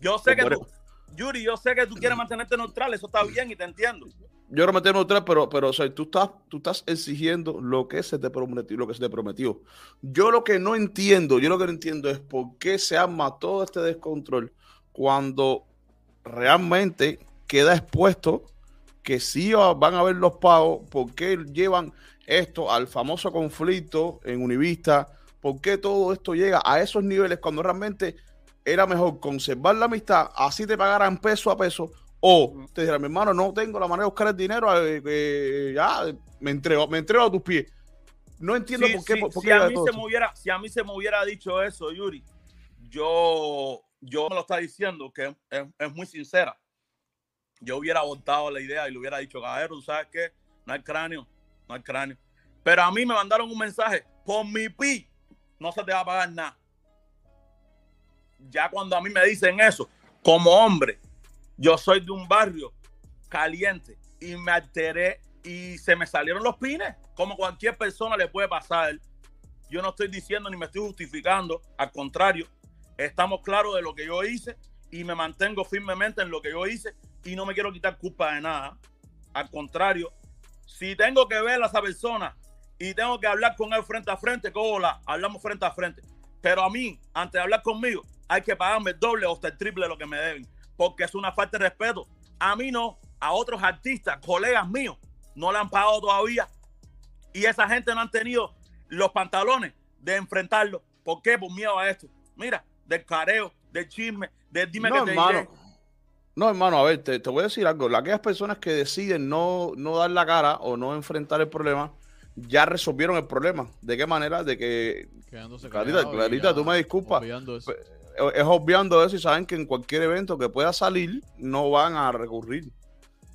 Yo sé que tú, Yuri, yo sé que tú quieres mantenerte neutral, eso está bien y te entiendo. yo no meterme otra, pero, pero o sea, tú estás, tú estás exigiendo lo que se te prometió, lo que se te prometió. Yo lo que no entiendo, yo lo que no entiendo es por qué se arma todo este descontrol cuando realmente queda expuesto que sí van a haber los pagos, por qué llevan esto al famoso conflicto en Univista, por qué todo esto llega a esos niveles cuando realmente era mejor conservar la amistad, así te pagaran peso a peso, o te dirán, mi hermano, no tengo la manera de buscar el dinero, eh, ya me entrego, me entrego a tus pies. No entiendo por qué. si, a mí se me hubiera, si a mí se me hubiera dicho eso, Yuri, yo, yo me lo está diciendo que es, muy sincera. Yo hubiera votado la idea y le hubiera dicho, caballero, ¿sabes qué? No hay cráneo, no hay cráneo. Pero a mí me mandaron un mensaje, por mi pi, no se te va a pagar nada. Ya cuando a mí me dicen eso, como hombre, yo soy de un barrio caliente y me alteré y se me salieron los pines, como cualquier persona le puede pasar. Yo no estoy diciendo ni me estoy justificando, al contrario, estamos claros de lo que yo hice y me mantengo firmemente en lo que yo hice y no me quiero quitar culpa de nada. Al contrario, si tengo que ver a esa persona y tengo que hablar con él frente a frente, hola, hablamos frente a frente. Pero a mí, antes de hablar conmigo, hay que pagarme el doble o hasta el triple de lo que me deben porque es una falta de respeto. A mí no, a otros artistas, colegas míos, no le han pagado todavía. Y esa gente no han tenido los pantalones de enfrentarlo. ¿Por qué? Por miedo a esto. Mira, del careo, del chisme, del dime no, que hermano. No, hermano, a ver, te, voy a decir algo. Aquellas personas que deciden no, no dar la cara o no enfrentar el problema, ya resolvieron el problema. ¿De qué manera? De que. Clarita, Clarita, tú me disculpas es obviando eso y saben que en cualquier evento que pueda salir no van a recurrir.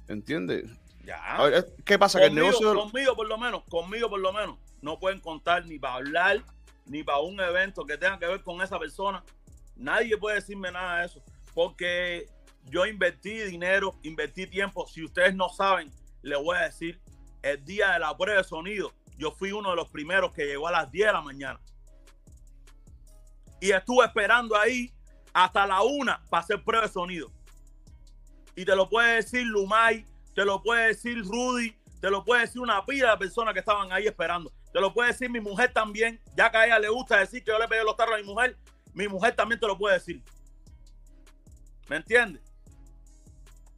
¿Entiendes? Ya. ¿Qué pasa? que el negocio. Conmigo, por lo menos, conmigo, por lo menos, no pueden contar ni para hablar, ni para un evento que tenga que ver con esa persona. Nadie puede decirme nada de eso. Porque yo invertí dinero, invertí tiempo. Si ustedes no saben, les voy a decir: el día de la prueba de sonido, yo fui uno de los primeros que llegó a las 10 de la mañana y estuve esperando ahí hasta la una para hacer prueba de sonido. Y te lo puede decir Lumay, te lo puede decir Rudy, te lo puede decir una pila de personas que estaban ahí esperando. Te lo puede decir mi mujer también, ya que a ella le gusta decir que yo le pegué los tarros a mi mujer, mi mujer también te lo puede decir. ¿Me entiendes?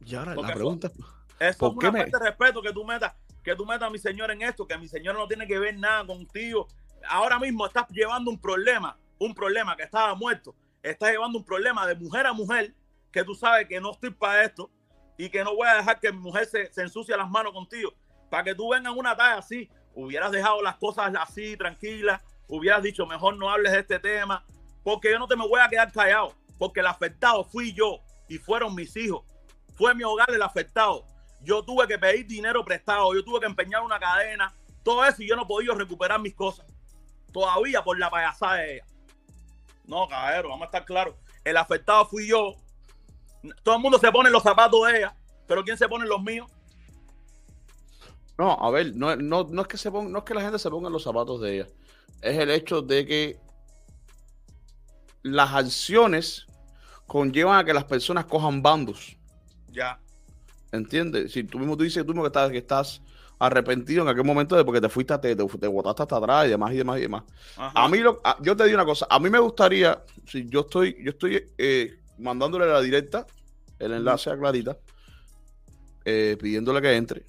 Y ahora la pregunta eso, es una falta de respeto que tú metas, que tú metas a mi señor en esto, que mi señora no tiene que ver nada contigo. Ahora mismo estás llevando un problema un problema que estaba muerto, está llevando un problema de mujer a mujer, que tú sabes que no estoy para esto y que no voy a dejar que mi mujer se, se ensucie las manos contigo. Para que tú vengas una talla así, hubieras dejado las cosas así, tranquilas, hubieras dicho, mejor no hables de este tema, porque yo no te me voy a quedar callado, porque el afectado fui yo y fueron mis hijos. Fue mi hogar el afectado. Yo tuve que pedir dinero prestado, yo tuve que empeñar una cadena, todo eso y yo no he podido recuperar mis cosas. Todavía por la payasada de ella. No, caballero, vamos a estar claros. El afectado fui yo. Todo el mundo se pone los zapatos de ella, pero ¿quién se pone los míos? No, a ver, no, es que se no es que la gente se ponga los zapatos de ella. Es el hecho de que las acciones conllevan a que las personas cojan bandos. Ya. ¿Entiendes? Si tú mismo tú dices tú mismo que estás, que estás arrepentido en aquel momento de porque te fuiste, te, te, botaste hasta atrás y demás y demás y demás. A mí, lo, yo te digo una cosa, a mí me gustaría, si yo estoy, yo estoy eh, mandándole la directa, el enlace a Clarita, eh, pidiéndole que entre.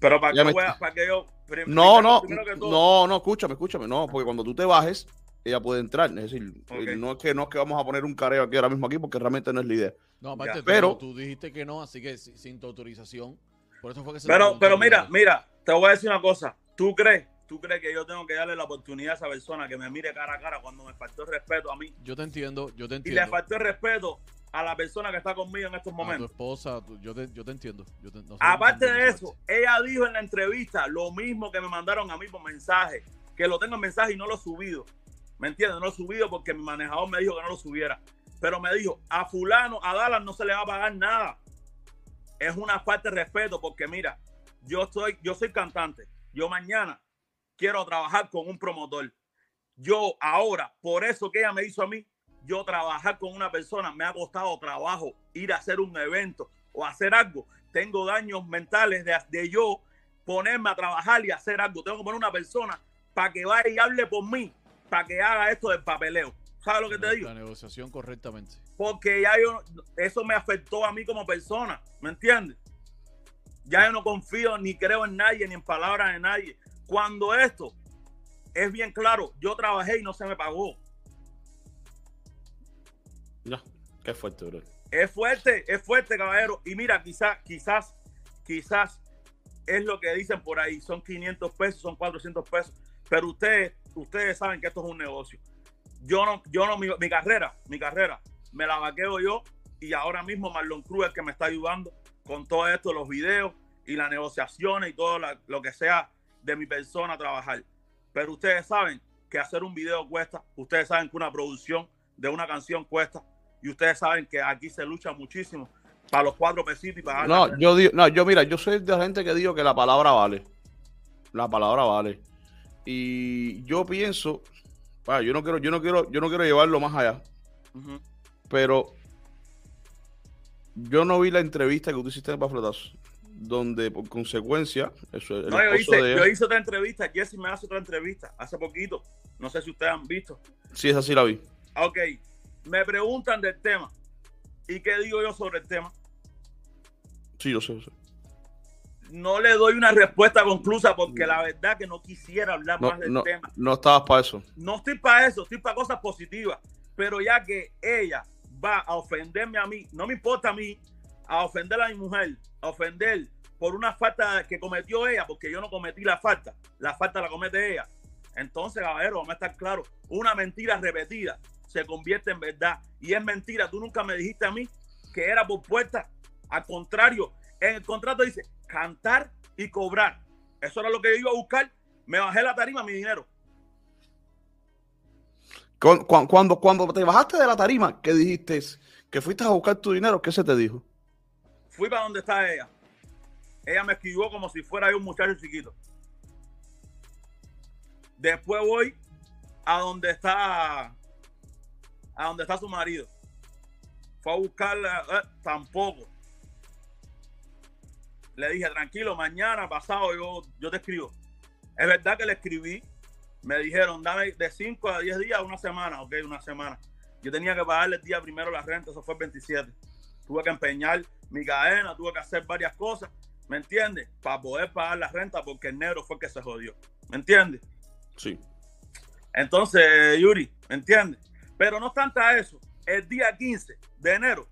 Pero para que, para que yo... No, no, no, no, escúchame, escúchame, no, porque cuando tú te bajes, ella puede entrar. Es decir, no, es que, no es que vamos a poner un careo aquí ahora mismo aquí, porque realmente no es la idea. No, aparte, pero tú dijiste que no, así que sin tu autorización pero, pero mira, mira, te voy a decir una cosa. ¿Tú crees? ¿Tú crees que yo tengo que darle la oportunidad a esa persona que me mire cara a cara cuando me faltó el respeto a mí? Yo te entiendo, yo te entiendo. Y le faltó el respeto a la persona que está conmigo en estos momentos. A tu esposa, yo, te, yo te entiendo. Aparte de eso, ella dijo en la entrevista lo mismo que me mandaron a mí por mensaje, que lo tengo en mensaje y no lo he subido. ¿Me entiendes? No he subido porque mi manejador me dijo que no lo subiera. Pero me dijo, a fulano, a Dallas no se le va a pagar nada es una falta de respeto porque mira, yo soy, yo soy cantante. Yo mañana quiero trabajar con un promotor. Yo ahora, por eso que ella me hizo a mí, yo trabajar con una persona me ha costado trabajo ir a hacer un evento o hacer algo tengo daños mentales de, de yo ponerme a trabajar y hacer algo. Tengo que poner una persona para que vaya y hable por mí, para que haga esto del papeleo. ¿Sabes lo que te digo? La negociación correctamente. Porque ya yo, eso me afectó a mí como persona, ¿me entiendes? Ya yo no confío ni creo en nadie, ni en palabras de nadie. Cuando esto es bien claro, yo trabajé y no se me pagó. Ya, qué fuerte, bro. Es fuerte, es fuerte, caballero. Y mira, quizás, quizás, quizás es lo que dicen por ahí. Son 500 pesos, son 400 pesos. Pero ustedes, ustedes saben que esto es un negocio. Yo no, yo no, mi, mi carrera, mi carrera, me la vaqueo yo y ahora mismo Marlon Cruz que me está ayudando con todo esto, los videos y las negociaciones y todo la- lo que sea de mi persona a trabajar. Pero ustedes saben que hacer un video cuesta, ustedes saben que una producción de una canción cuesta y ustedes saben que aquí se lucha muchísimo para los cuatro pesitos y para No, yo digo, no, yo mira, yo soy de la gente que digo que la palabra vale. La palabra vale. Y yo pienso, yo no quiero, yo no quiero, yo no quiero llevarlo más allá, pero yo no vi la entrevista que tú hiciste en el Bafletazo, donde por consecuencia, eso No, yo hice, de yo hice otra entrevista, Jesse me hace otra entrevista hace poquito. No sé si ustedes han visto. sí, esa sí la vi. Ok, me preguntan del tema. ¿Y qué digo yo sobre el tema? Sí, yo sé, yo sé. No le doy una respuesta conclusa porque la verdad que no quisiera hablar No, más del no, tema. no estabas para eso. No estoy para eso, estoy para cosas positivas. Pero ya que ella va a ofenderme a mí, no me importa a mí, a ofender a mi mujer, a ofender por una falta que cometió ella, porque yo no cometí la falta, la falta la comete ella. Entonces, caballero, vamos a estar claros, una mentira repetida se convierte en verdad. Y es mentira, tú nunca me dijiste a mí que era por puerta. Al contrario, en el contrato dice cantar y cobrar. Eso era lo que yo iba a buscar. Me bajé la tarima, mi dinero. Cu- cu- Cuando, cuando te bajaste de la tarima, ¿qué dijiste? Que fuiste a buscar tu dinero, ¿qué se te dijo? Fui para donde está ella. Ella me esquivó como si fuera yo un muchacho chiquito. Después voy a donde está a donde está su marido. Fue a buscarla, eh, tampoco. Le dije, tranquilo, mañana pasado yo, yo te escribo. Es verdad que le escribí. Me dijeron, dame de 5 a 10 días, una semana. Ok, una semana. Yo tenía que pagarle el día primero la renta, eso fue el 27 tuve que empeñar mi cadena, tuve que hacer varias cosas, ¿me entiendes? Para poder pagar la renta porque el negro fue el que se jodió, ¿me entiendes? Sí. Entonces, Yuri, ¿me entiendes? Pero no obstante a eso, el día 15 de enero,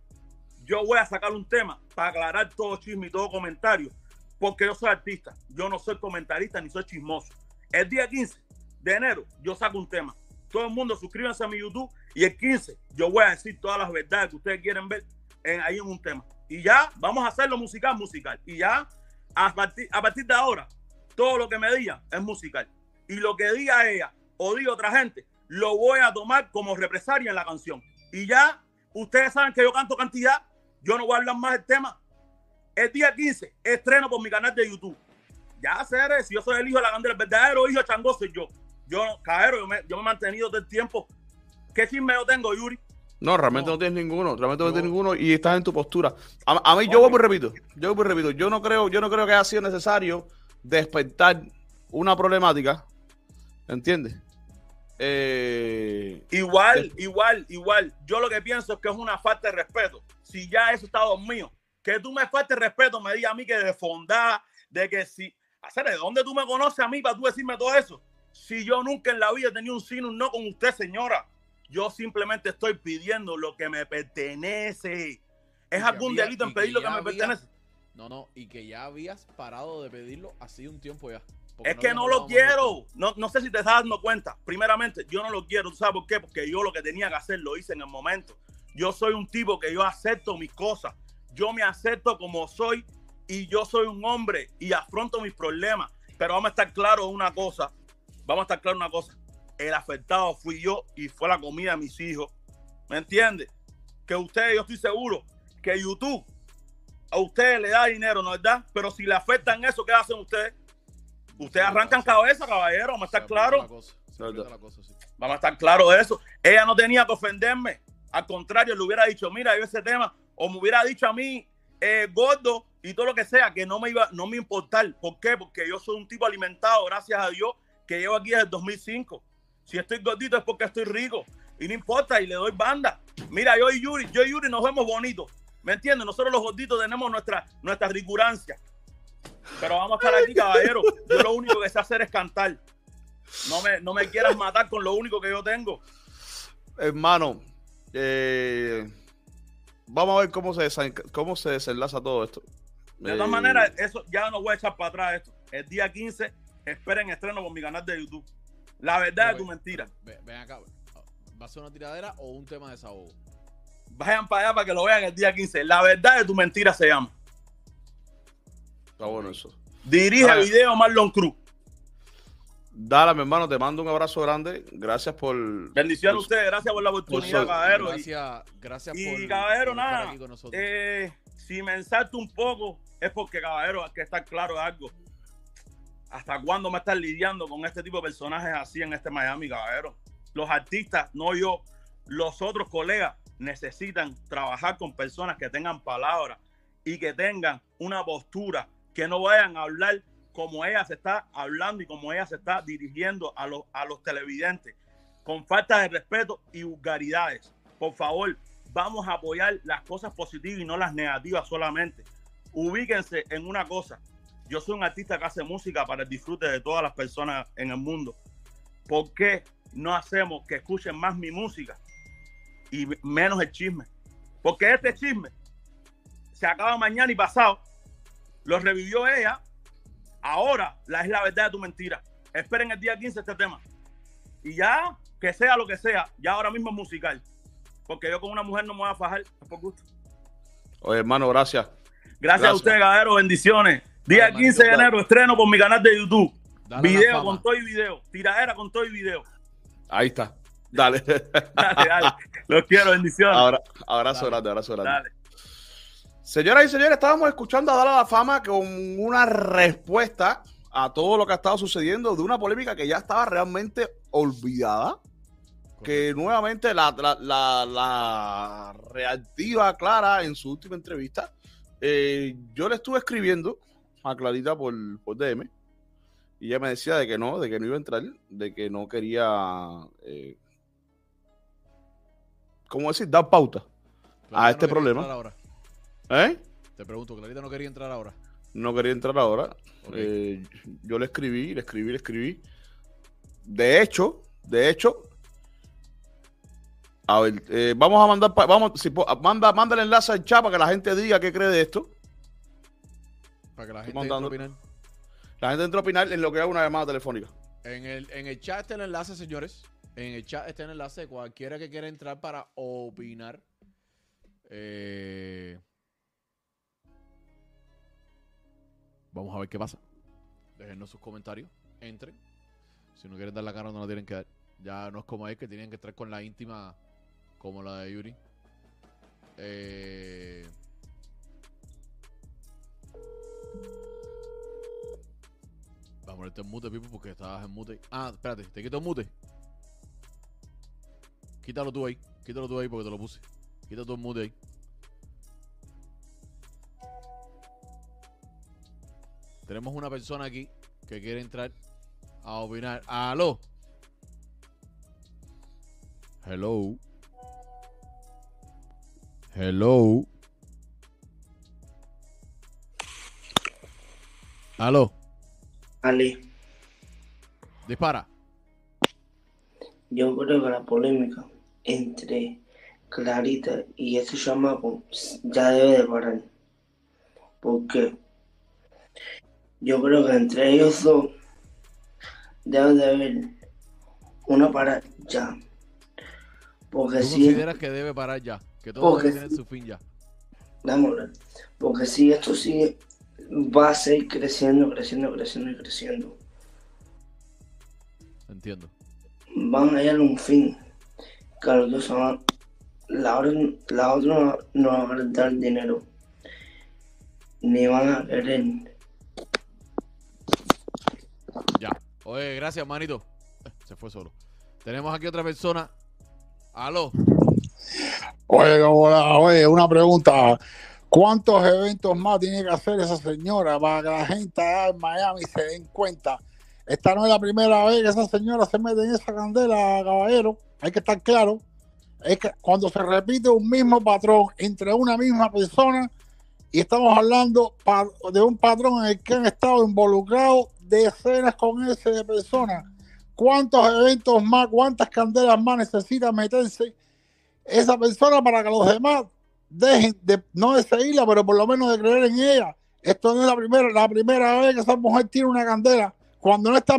yo voy a sacar un tema para aclarar todo chisme y todo comentario, porque yo soy artista, yo no soy comentarista ni soy chismoso. El día 15 de enero, yo saco un tema. Todo el mundo suscríbanse a mi YouTube y el 15 yo voy a decir todas las verdades que ustedes quieren ver en, ahí en un tema. Y ya vamos a hacerlo musical, musical. Y ya a partir, a partir de ahora, todo lo que me digan es musical. Y lo que diga ella o diga otra gente, lo voy a tomar como represalia en la canción. Y ya ustedes saben que yo canto cantidad, yo no voy a hablar más del tema. El día 15 estreno por mi canal de YouTube. Ya, Ceres, si yo soy el hijo de la candela, el verdadero hijo de Chango soy yo. Yo, Cajero, yo me, yo me he mantenido todo el tiempo. ¿Qué chisme yo tengo, Yuri? No, realmente no, No. tienes ninguno, realmente no, No. tienes ninguno y estás en tu postura. A, a mí, yo vuelvo y repito, yo vuelvo y repito, yo no creo, yo no creo que haya sido necesario despertar una problemática, ¿entiendes? Eh, Igual, igual, igual. Yo lo que pienso es que es una falta de respeto. Si ya eso está dormido, que tú me faltes respeto, me digas a mí que de fondar, de que si. Hacer, ¿de dónde tú me conoces a mí para tú decirme todo eso? Si yo nunca en la vida he tenido un un no con usted, señora. Yo simplemente estoy pidiendo lo que me pertenece. ¿Es algún había- delito en pedir lo que me había- pertenece? No, no, y que ya habías parado de pedirlo así un tiempo ya. Es que no lo quiero. No, no sé si te estás dando cuenta. Primeramente, yo no lo quiero. ¿Tú sabes por qué? Porque yo lo que tenía que hacer lo hice en el momento. Yo soy un tipo que yo acepto mis cosas. Yo me acepto como soy y yo soy un hombre y afronto mis problemas. Pero vamos a estar claros una cosa. Vamos a estar claros una cosa. El afectado fui yo y fue la comida de mis hijos. ¿Me entiendes? Que ustedes, yo estoy seguro que YouTube a ustedes le da dinero, ¿no es verdad? Pero si le afectan eso, ¿qué hacen ustedes? Ustedes arrancan cabeza, caballero, vamos a estar claros. Vamos a estar claros de eso. Ella no tenía que ofenderme. Al contrario, le hubiera dicho, mira, yo ese tema, o me hubiera dicho a mí eh, gordo y todo lo que sea, que no me iba, no me importar. ¿Por qué? Porque yo soy un tipo alimentado, gracias a Dios, que llevo aquí desde el 2005. Si estoy gordito es porque estoy rico. Y no importa, y le doy banda. Mira, yo y Yuri, yo y Yuri nos vemos bonitos. ¿Me entiendes? Nosotros los gorditos tenemos nuestra, nuestra ricurancia. Pero vamos a estar aquí, caballero. Yo lo único que sé hacer es cantar. No me, no me quieras matar con lo único que yo tengo. Hermano, eh, vamos a ver cómo se, desen- cómo se desenlaza todo esto. De todas Eh, maneras, eso ya no voy a echar para atrás esto. El día 15, esperen estreno por mi canal de YouTube. La verdad es tu mentira. Ven, ven acá. ¿Va a ser una tiradera o un tema de desahogo? Vayan para allá para que lo vean el día 15. La verdad de tu mentira se llama. Está bueno eso. Dirige Dale. video Marlon Cruz. Dale, mi hermano, te mando un abrazo grande. Gracias por. Bendiciones a ustedes. Gracias por la oportunidad, caballero. Y- Gracias, gracias y, por, caballero, por estar nada. aquí con nosotros. Eh, si me ensalto un poco, es porque, caballero, hay que estar claro de algo. ¿Hasta cuándo me estás lidiando con este tipo de personajes así en este Miami, caballero? Los artistas, no yo, los otros colegas, necesitan trabajar con personas que tengan palabras y que tengan una postura, que no vayan a hablar como ella se está hablando y como ella se está dirigiendo a los, a los televidentes, con falta de respeto y vulgaridades. Por favor, vamos a apoyar las cosas positivas y no las negativas solamente. Ubíquense en una cosa. Yo soy un artista que hace música para el disfrute de todas las personas en el mundo. ¿Por qué no hacemos que escuchen más mi música y menos el chisme? Porque este chisme se acaba mañana y pasado. Lo revivió ella. Ahora la es la verdad de tu mentira. Esperen el día 15 este tema. Y ya, que sea lo que sea, ya ahora mismo es musical. Porque yo con una mujer no me voy a fajar, es por gusto. Oye, hermano, gracias. Gracias, Gracias. a ustedes, caballero. Bendiciones. Día Dale, 15 de enero, estreno por mi canal de YouTube. Dale video con todo y video. Tiradera con todo y video. Ahí está. Dale. Dale, dale. Los quiero, bendiciones. Ahora, abrazo Dale. grande, abrazo grande. Dale. Señoras y señores, estábamos escuchando a Dar a la Fama con una respuesta a todo lo que ha estado sucediendo de una polémica que ya estaba realmente olvidada. Que nuevamente la, la, la, la reactiva Clara en su última entrevista. eh, yo le estuve escribiendo a Clarita por, por DM y ella me decía de que no, de que no iba a entrar, de que no quería, eh, ¿cómo decir? Dar pauta. Clarita a este no problema. ahora. ¿Eh? Te pregunto, Clarita no quería entrar ahora. no quería entrar ahora. Eh, yo le escribí, le escribí, le escribí. De hecho, de hecho, a ver, eh, vamos a mandar, vamos, si, manda, manda el enlace al chat para que la gente diga qué cree de esto. Para que la gente entre a opinar. La gente entra a opinar en lo que haga una llamada telefónica. En el, en el chat está el enlace, señores. En el chat está el enlace de cualquiera que quiera entrar para opinar. Eh, Vamos a ver qué pasa. Déjenos sus comentarios. Entren. Si no quieren dar la cara, no la tienen que dar. Ya no es como él que tienen que entrar con la íntima como la de Yuri. Eh, Vamos a ponerte en mute, Pipo, porque estabas en mute. Ah, espérate, te quito el mute. Quítalo tú ahí. Quítalo tú ahí porque te lo puse. Quita tu mute ahí. Tenemos una persona aquí que quiere entrar a opinar. ¡Aló! Hello. Hello. Aló. Ali, Dispara. yo creo que la polémica entre Clarita y ese chamaco ya debe de parar. ¿Por qué? Yo creo que entre ellos dos debe de haber una para ya. Porque ¿Tú si, consideras que debe parar ya? Que todo Porque debe tener sí. su fin ya. Hablar. porque si esto sigue, va a seguir creciendo, creciendo, creciendo y creciendo. Entiendo. van a hallar un fin. Que los dos van- la, otra, la otra no, no va a dar dinero. Ni van a querer. Ya. Oye, gracias, manito. Eh, Se fue solo. Tenemos aquí otra persona. Aló. Oye, oye, una pregunta. ¿Cuántos eventos más tiene que hacer esa señora para que la gente en Miami se den cuenta? Esta no es la primera vez que esa señora se mete en esa candela, caballero. Hay que estar claro. Es que cuando se repite un mismo patrón entre una misma persona, y estamos hablando de un patrón en el que han estado involucrados decenas con ese de personas. ¿Cuántos eventos más, cuántas candelas más necesita meterse esa persona para que los demás dejen de no de seguirla, pero por lo menos de creer en ella? Esto no es la primera, la primera vez que esa mujer tiene una candela. Cuando no está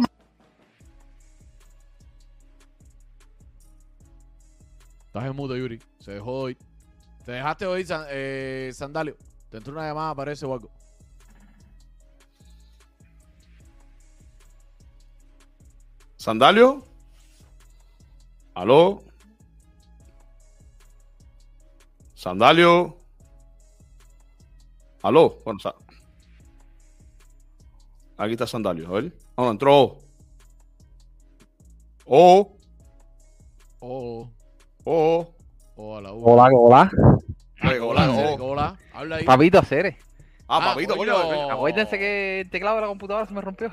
Estás en mudo, Yuri. Se dejó de oír. Te dejaste oír, San- eh, Sandalio. Te entró una llamada, parece o algo. ¿Sandalio? ¿Aló? ¿Sandalio? ¿Aló? Bueno, sa- Aquí está Sandalio, a ver. Ah, no, entró. Oh, Oh, oh. oh, a la U. Hola, hola. Hola, Hola, oh. hola. Habla ahí. Papito, Ceres. Ah, Ah, papito, coño. coño. Acuérdense que el teclado de la computadora se me rompió.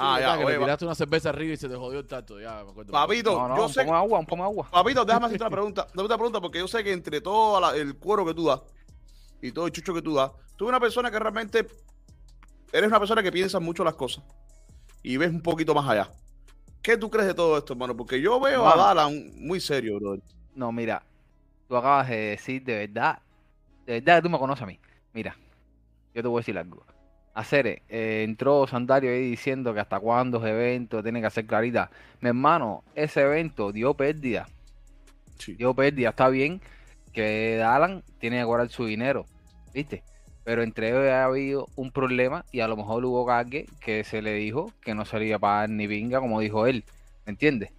Ah, Sí, ya, que oye, le va- tiraste una cerveza arriba y se te jodió el tacto. Ya, me acuerdo. Papito, No, no, yo un sé poco agua, un poco agua. Papito, déjame hacerte una pregunta. Déjame una pregunta porque yo sé que entre todo la- el cuero que tú das y todo el chucho que tú das, tú eres una persona que realmente eres una persona que piensa mucho las cosas y ves un poquito más allá. ¿Qué tú crees de todo esto, hermano? Porque yo veo a. Dalan muy serio, bro. No, mira, tú acabas de decir de verdad, de verdad que tú me conoces a mí. Mira, yo te voy a decir algo. Hacer, eh, entró Sandario ahí diciendo que hasta cuándo ese evento tiene que hacer clarita. Mi hermano, ese evento dio pérdida. Sí. dio pérdida, está bien que Alan tiene que cobrar su dinero, ¿viste? Pero entre ellos ha habido un problema y a lo mejor hubo alguien que se le dijo que no iba a pagar ni pinga, como dijo él, ¿me entiendes?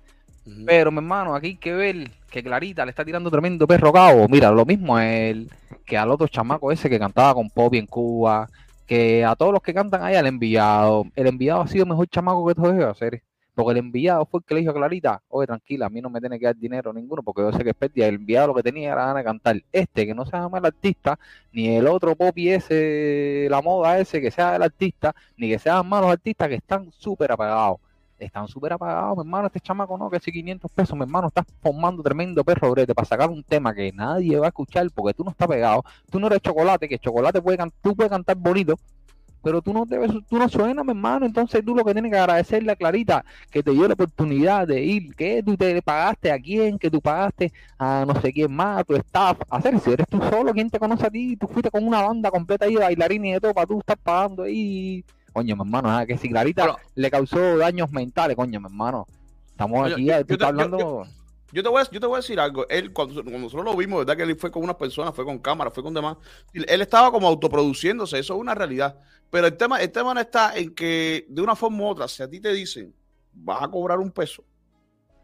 Pero, mi hermano, aquí hay que ver que Clarita le está tirando tremendo perro cabo. Mira, lo mismo a él que al otro chamaco ese que cantaba con Poppy en Cuba, que a todos los que cantan ahí al enviado. El enviado ha sido mejor chamaco que todos ellos, hacer. Porque el enviado fue el que le dijo a Clarita, oye, tranquila, a mí no me tiene que dar dinero ninguno, porque yo sé que es pérdida. El enviado lo que tenía era ganas de cantar. Este, que no se llama el artista, ni el otro Poppy ese, la moda ese, que sea el artista, ni que sean malos artistas que están súper apagados están súper apagados, mi hermano, este chamaco no, que si 500 pesos, mi hermano, estás formando tremendo perro brete para sacar un tema que nadie va a escuchar porque tú no estás pegado, tú no eres chocolate, que chocolate puede tú puedes cantar bonito, pero tú no debes, tú no suenas, mi hermano, entonces tú lo que tienes que agradecerle a Clarita que te dio la oportunidad de ir, que tú te pagaste a quién, que tú pagaste a no sé quién más, a tu staff, hacer si eres tú solo, ¿quién te conoce a ti? Tú fuiste con una banda completa ahí, bailarines y de todo, para tú estar pagando ahí, coño, mi hermano, ah, que si Clarita Bueno. le causó daños mentales, coño, mi hermano. Estamos aquí, yo- eh, yo tú estás yo- hablando. Yo te, voy a, yo te voy a decir algo. Él, cuando, cuando nosotros lo vimos, ¿verdad? Que él fue con unas personas, fue con cámaras, fue con demás. Él estaba como autoproduciéndose, eso es una realidad. Pero el tema, el tema no está en que, de una forma u otra, si a ti te dicen, vas a cobrar un peso,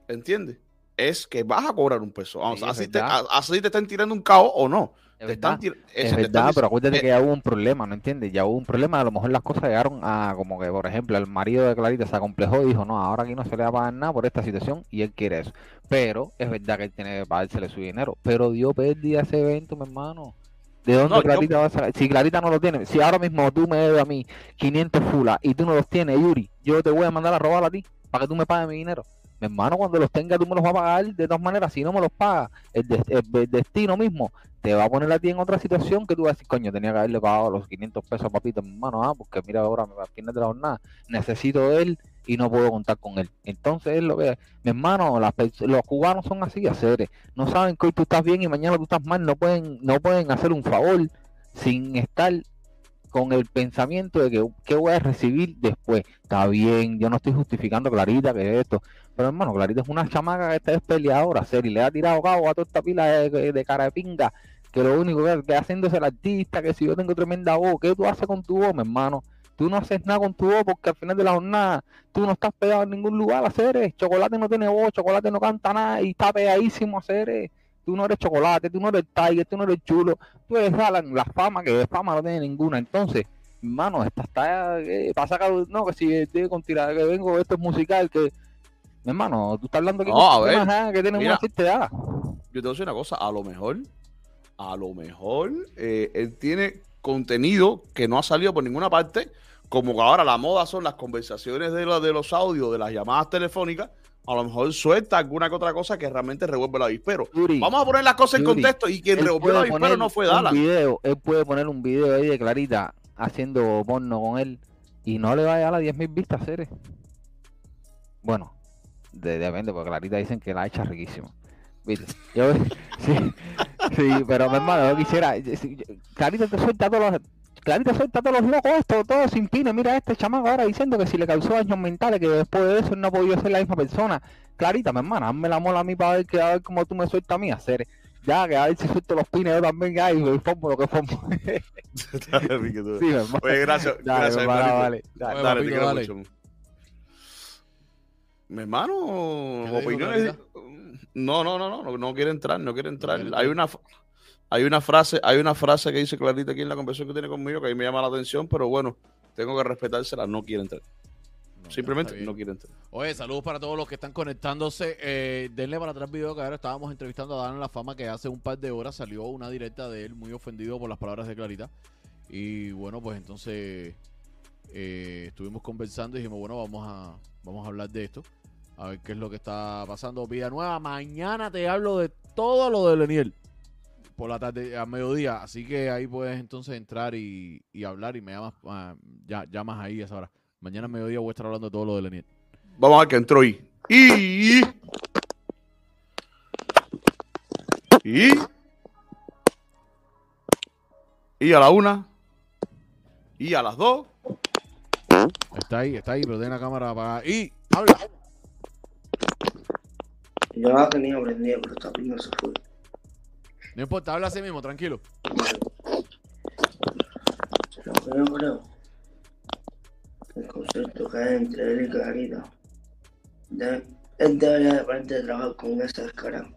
¿entiendes? Es que vas a cobrar un peso. Vamos, Sí, así, te, así te estén tirando un cabo o no. Es Te están verdad, es te están pero acuérdate que ya hubo un problema, ¿no entiendes? Ya hubo un problema, a lo mejor las cosas llegaron a como que, por ejemplo, el marido de Clarita se acomplejó y dijo, no, ahora aquí no se le va a pagar nada por esta situación y él quiere eso. Pero es verdad que él tiene que pagársele su dinero, pero dio pérdida ese evento, mi hermano. ¿De dónde No, yo- Clarita va a sacar? Si Clarita no lo tiene, si ahora mismo tú me debes a mí 500 fulas y tú no los tienes, Yuri, yo te voy a mandar a robar a ti para que tú me pagues mi dinero. Mi hermano, cuando los tengas, tú me los vas a pagar de todas maneras. Si no me los pagas, el, des- el- el destino mismo te va a poner a ti en otra situación que tú vas a decir, coño, tenía que haberle pagado los 500 pesos a papito, mi hermano, ah, porque mira ahora, a fines de la jornada, necesito de él y no puedo contar con él. Entonces es lo que, mi hermano, las los cubanos son así, hacer, no saben que hoy tú estás bien y mañana tú estás mal, no pueden, no pueden hacer un favor sin estar con el pensamiento de que qué voy a recibir después. Está bien, yo no estoy justificando Clarita que esto, pero hermano, Clarita es una chamaca que está es peleadora, serio, le ha tirado cabo a toda esta pila de, de- cara de pinga, que lo único que, que haciendo es el artista, que si yo tengo tremenda voz, ¿qué tú haces con tu voz, mi hermano? Tú no haces nada con tu voz porque al final de la jornada tú no estás pegado en ningún lugar, hacer Chocolate no tiene voz, Chocolate no canta nada y está pegadísimo, hacer Tú no eres Chocolate, tú no eres Tiger, tú no eres Chulo, tú eres Alan, la fama que de fama no tiene ninguna. Entonces, hermano, esta está eh, sacar, no, que si estoy con tirada, que vengo, esto es musical, que hermano, tú estás hablando aquí No, a ver, ah, que tienen mira. una cierta edad. Yo te voy a decir una cosa, a lo mejor a lo mejor eh, él tiene contenido que no ha salido por ninguna parte, como que ahora la moda son las conversaciones de, los de los audios, de las llamadas telefónicas, a lo mejor suelta alguna que otra cosa que realmente revuelve el avispero. Yuri, Vamos a poner las cosas en contexto y quien revolvió el avispero no fue Dallas. Video, él puede poner un video ahí de Clarita haciendo porno con él y no le va a llegar a 10.000 vistas, seres. Bueno, de- depende, porque Clarita dicen que la echa. Yo, sí, sí, pero mi hermano, yo quisiera. si- Clarita te suelta todos los. Clarita suelta todos los locos, esto, todo sin pines. Mira este chamaco ahora diciendo que si le causó daños mentales, que después de eso él no ha podido ser la misma persona. Clarita, mi hermana, hazme la mola a mí para ver, que, a ver cómo tú me sueltas a mí, hacer. Ya, que a ver si suelto los pines yo también, ay, y formo lo que formo. sí, mi hermano. Oye, gracias, Dale, gracias, hermano, hermanito. vale, dale. Te papito, dale. mucho. Mi hermano, ¿Qué le dijo opiniones. No, no, no, no, no, no quiere entrar, no quiere entrar. quiere Hay una, hay una frase, hay una frase que dice Clarita aquí en la conversación que tiene conmigo que a mí me llama la atención, pero bueno, tengo que respetársela, no quiere entrar. No, Simplemente no quiere entrar. Oye, saludos para todos los que están conectándose. Eh, denle para atrás video que ahora estábamos entrevistando a Dan La Fama que hace un par de horas salió una directa de él muy ofendido por las palabras de Clarita. Y bueno, pues entonces eh, estuvimos conversando y dijimos, bueno, vamos a, vamos a hablar de esto. A ver qué es lo que está pasando. Vida nueva, mañana te hablo de todo lo de Leniel. Por la tarde, a mediodía. Así que ahí puedes entonces entrar y, y hablar y me llamas, ah, ya, llamas ahí a esa hora. Mañana a mediodía voy a estar hablando de todo lo de Leniel. Vamos a ver que entró y. Y. Y. Y a la una. Y a las dos. Está ahí, está ahí, pero tiene la cámara apagada. Y habla. Yo la tenía prendida, pero esta pina se fue. No importa, habla así mismo, tranquilo. Lo que yo creo, el concepto que hay entre él y Clarita, de- él debería de parar de trabajar con esa descarada.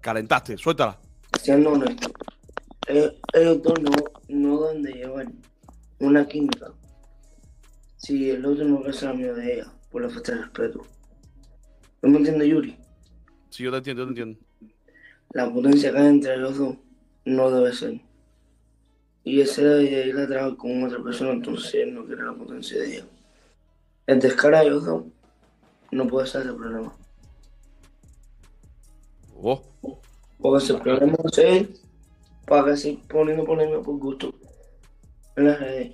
Calentaste, suéltala. Siendo honesto, ellos, ellos dos no, no deben de llevar una química. Si el otro no es amigo de ella, por la falta de respeto. ¿No me entiende Yuri? Sí, yo te entiendo, yo te entiendo. La potencia que hay entre los dos no debe ser. Y ese debe de ir a trabajar con otra persona, entonces él no quiere la potencia de ella. El descaro de ellos dos no puede ser el problema. Oh, Porque si el problema es él, para que seguir poniendo polémica por gusto. En las redes,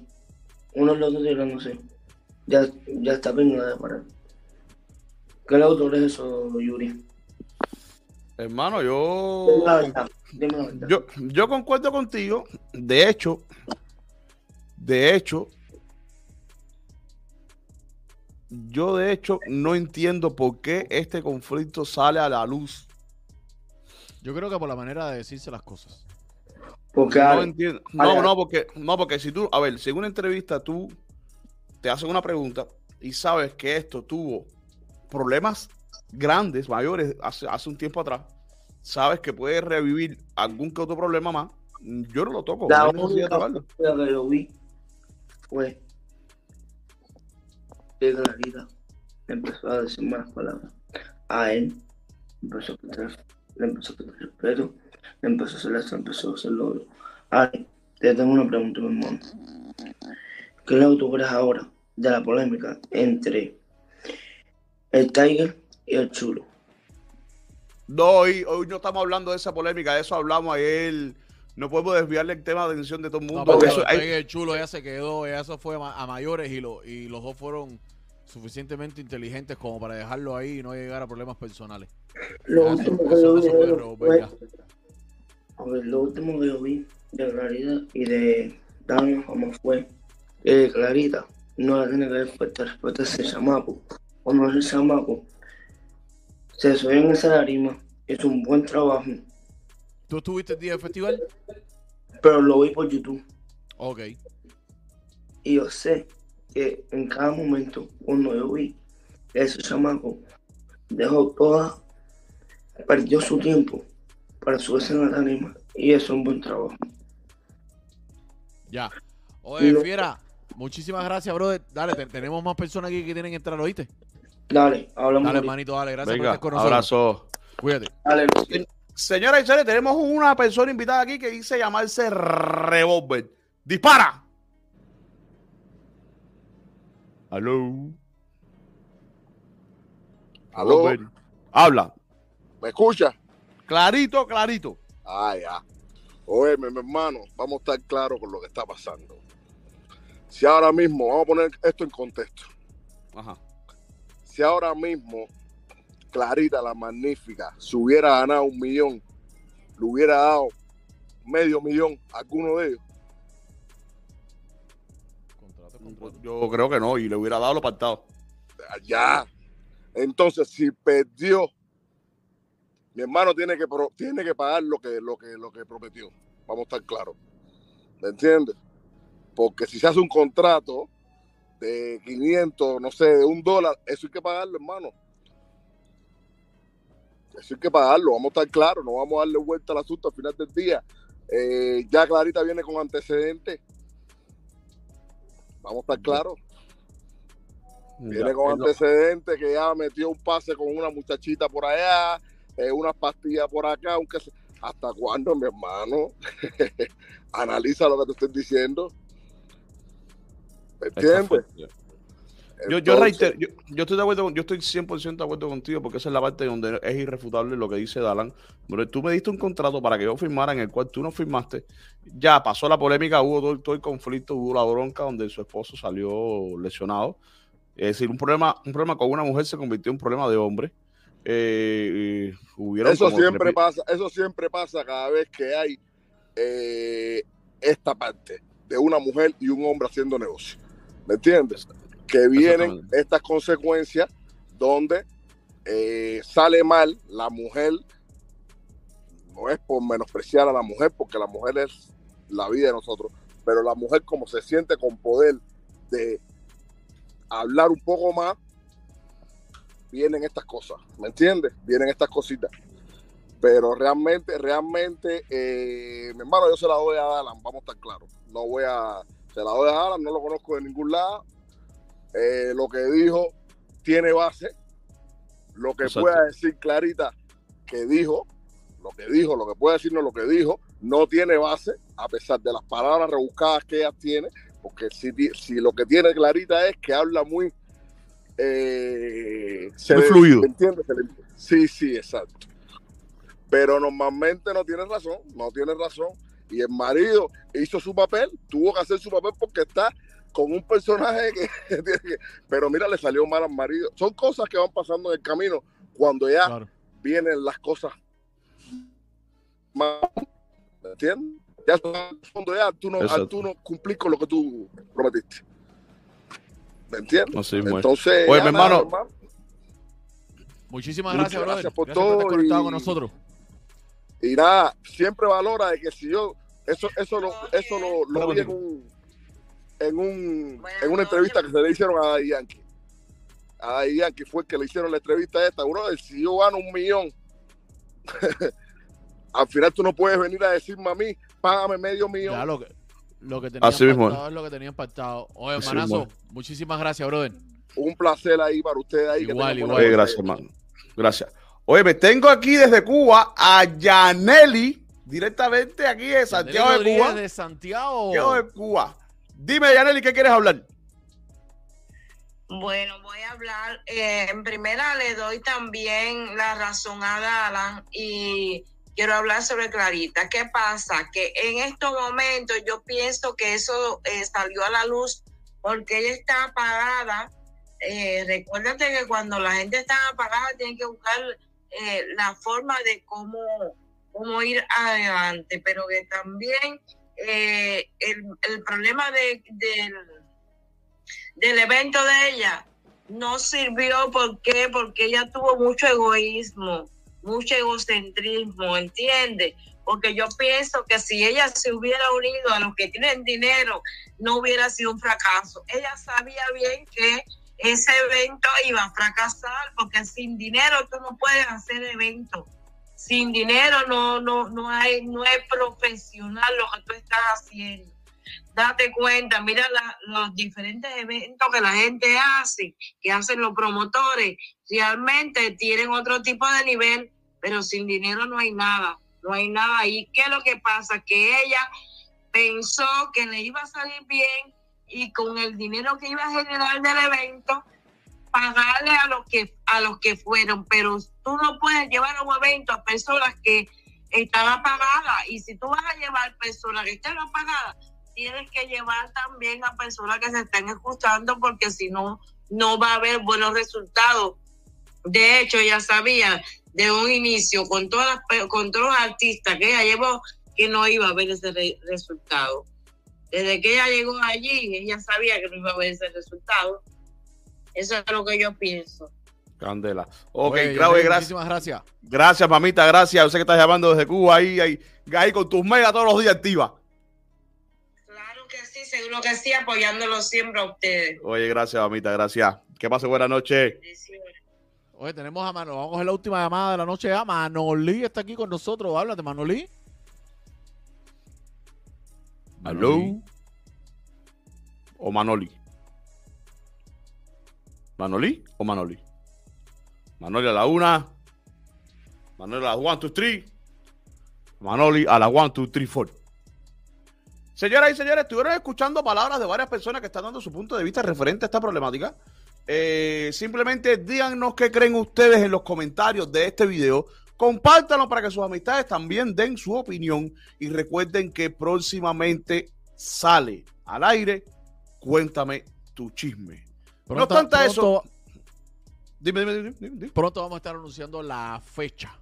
uno al otro tirándose. Ya, ya está bien, no debe parar. ¿Qué le autores eso, Yuri? Hermano, yo. Yo, yo concuerdo contigo. De hecho, de hecho, yo de hecho no entiendo por qué este conflicto sale a la luz. Yo creo que por la manera de decirse las cosas. Porque No entiendo. No, no, porque, no, porque si tú, a ver, si en una entrevista tú te haces una pregunta y sabes que esto tuvo problemas grandes, mayores, hace, hace un tiempo atrás, sabes que puede revivir algún que otro problema más, yo no lo toco. La no única que yo vi fue que Clarita empezó a decir malas palabras. A él empezó a quitar, le empezó a quitar respeto, le empezó a hacer esto, empezó a hacer lo otro. Ale, te tengo una pregunta, mi hermano. ¿Qué es lo que tú crees ahora de la polémica entre el Tiger y el Chulo? No, hoy, hoy no estamos hablando de esa polémica, de eso hablamos ayer. No podemos desviarle el tema de atención de todo el No, mundo. porque Eso- hay- el chulo ya se quedó, ya eso fue a ma- a mayores y, lo, y los dos fueron suficientemente inteligentes como para dejarlo ahí y no llegar a problemas personales. Lo último que yo vi fue. A ver, lo último que yo vi de Clarita y de Dan como fue que Clarita no le tiene que dar falta de respeto a ese chamaco. Cuando ese chamaco se subió en esa tarima, hizo un buen trabajo, ¿Tú estuviste el día del festival? pero lo vi por YouTube. Ok. Y yo sé que en cada momento, cuando yo vi ese chamaco, dejó toda, perdió su tiempo para subirse en la tarima y eso es un buen trabajo. Ya. Oye, No. Fiera, muchísimas gracias, brother. Dale, te- tenemos más personas aquí que tienen que entrar, ¿oíste? Dale, hablamos. Dale, hermanito, dale. Gracias por estar con nosotros. abrazo. Cuídate. Dale. Señoras y señores, tenemos una persona invitada aquí que dice llamarse Revolver. ¡Dispara! Aló. ¿Aló? Habla. ¿Me escucha? Clarito, clarito. Ah, ya. Oye, mi hermano, vamos a estar claros con lo que está pasando. Si ahora mismo, vamos a poner esto en contexto. Ajá. Si ahora mismo Clarita la Magnífica se hubiera ganado un millón, le hubiera dado medio millón a alguno de ellos. Yo creo que no, y le hubiera dado los apartados. Ya. Entonces, si perdió, mi hermano tiene que, tiene que pagar lo que, lo, que, lo que prometió. Vamos a estar claros. ¿Me entiendes? Porque si se hace un contrato de 500, no sé, de un dólar, eso hay que pagarlo, hermano. Eso hay que pagarlo, vamos a estar claros, no vamos a darle vuelta al asunto al final del día. Eh, ya Clarita viene con antecedentes. Vamos a estar claros. Viene con antecedentes que ya metió un pase con una muchachita por allá, eh, unas pastillas por acá, aunque se- ¿Hasta cuándo, mi hermano? Analiza lo que te estoy diciendo. Yo, yo, Entonces, reitero, yo, yo estoy de acuerdo, yo estoy 100% de acuerdo contigo porque esa es la parte donde es irrefutable lo que dice Dalan. Pero tú me diste un contrato para que yo firmara en el cual tú no firmaste. Ya pasó la polémica, hubo todo, todo el conflicto, hubo la bronca donde su esposo salió lesionado. Es decir, un problema, un problema con una mujer se convirtió en un problema de hombre. Eh, Eso siempre pasa, eso siempre pasa cada vez que hay eh, esta parte de una mujer y un hombre haciendo negocio. ¿Me entiendes? Que vienen estas consecuencias donde eh, sale mal la mujer. No es por menospreciar a la mujer, porque la mujer es la vida de nosotros, pero la mujer como se siente con poder de hablar un poco más, vienen estas cosas, ¿me entiendes? Vienen estas cositas. Pero realmente, realmente, eh, mi hermano, yo se la doy a Alan, vamos a estar claros. No voy a, se la doy a Alan, no lo conozco de ningún lado. Eh, lo que dijo tiene base. Lo que Exacto. pueda decir Clarita que dijo, lo que dijo, lo que puede decirnos lo que dijo, no tiene base, a pesar de las palabras rebuscadas que ella tiene, porque si, si lo que tiene Clarita es que habla muy... eh, se Muy le- fluido. le- Sí, sí, exacto. Pero normalmente no tiene razón, no tiene razón. Y el marido hizo su papel, tuvo que hacer su papel porque está con un personaje que, tiene que- pero mira, le salió mal al marido. Son cosas que van pasando en el camino cuando ya Claro. vienen las cosas más, ¿me entiendes? Ya cuando ya tú no, al tú no cumplir con lo que tú prometiste. ¿Me entiendes? Así. Entonces, Oye, ya mi nada, hermano. Muchísimas Muchas gracias, brother. gracias por Gracias por todo estar conectado y- con nosotros. Y nada, siempre valora de que si yo, eso, eso lo, eso lo, lo vi en un, en un, en una entrevista que se le hicieron a Daddy Yankee. A Daddy Yankee fue el que le hicieron la entrevista esta, bro, si yo gano un millón, al final tú no puedes venir a decirme a mí, págame medio millón. Ya lo que, lo que tenían Así mismo es lo que tenían pactado. Oye, Así hermanazo, mismo muchísimas gracias, brother. Un placer ahí para ustedes ahí. Igual, igual. Oye, gracias, hermano. Gracias. Oye, me tengo aquí desde Cuba a Yaneli, directamente aquí de Santiago de Cuba. de Santiago. Santiago de Cuba. Dime, Yaneli, ¿qué quieres hablar? Bueno, voy a hablar. eh, en primera le doy también la razón a Dalan y quiero hablar sobre Clarita. ¿Qué pasa? Que en estos momentos yo pienso que eso eh, salió a la luz porque ella está apagada. Eh, recuérdate que cuando la gente está apagada tienen que buscar eh, la forma de cómo, cómo ir adelante, pero que también eh, el, el problema de, del del evento de ella no sirvió ¿por qué? porque ella tuvo mucho egoísmo, mucho egocentrismo, ¿entiendes? Porque yo pienso que si ella se hubiera unido a los que tienen dinero, no hubiera sido un fracaso. Ella sabía bien que ese evento iba a fracasar porque sin dinero tú no puedes hacer eventos. Sin dinero no, no, no, hay, no es profesional lo que tú estás haciendo date cuenta, mira los diferentes eventos que la gente hace, que hacen los promotores, realmente tienen otro tipo de nivel pero sin dinero no hay nada, no hay nada. ¿Y qué es lo que pasa? Que ella pensó que le iba a salir bien y con el dinero que iba a generar del evento, pagarle a los que a los que fueron, pero tú no puedes llevar a un evento a personas que están apagadas y si tú vas a llevar personas que están apagadas, tienes que llevar también a personas que se están escuchando porque si no, no va a haber buenos resultados. De hecho, ya sabía de un inicio con todas las, con todos los artistas que ella llevó que no iba a haber ese re- resultado. Desde que ella llegó allí, ella sabía que no iba a haber ese resultado. Eso es lo que yo pienso. Candela. Ok, Oye, Grave, gracias. Muchísimas gracias. Gracias, mamita, gracias. Yo sé que estás llamando desde Cuba ahí, ahí, ahí con tus megas todos los días activa. Claro que sí, seguro que sí, apoyándolo siempre a ustedes. Oye, gracias, mamita, gracias. Que pase buena noche. Oye, tenemos a Manolo. Vamos a coger la última llamada de la noche. A Manolí está aquí con nosotros. Háblate, Manolí. ¿Aló? ¿O Manoli? ¿Manoli o Manoli? Manoli a la una. Manoli a la one, two, three. Manoli a la one, two, three, four. Señoras y señores, estuvieron escuchando palabras de varias personas que están dando su punto de vista referente a esta problemática. Eh, simplemente díganos qué creen ustedes en los comentarios de este video. Compártanlo para que sus amistades también den su opinión. Y recuerden que próximamente sale al aire. Cuéntame tu chisme. no obstante eso. Dime, dime, dime, dime, dime. Pronto vamos a estar anunciando la fecha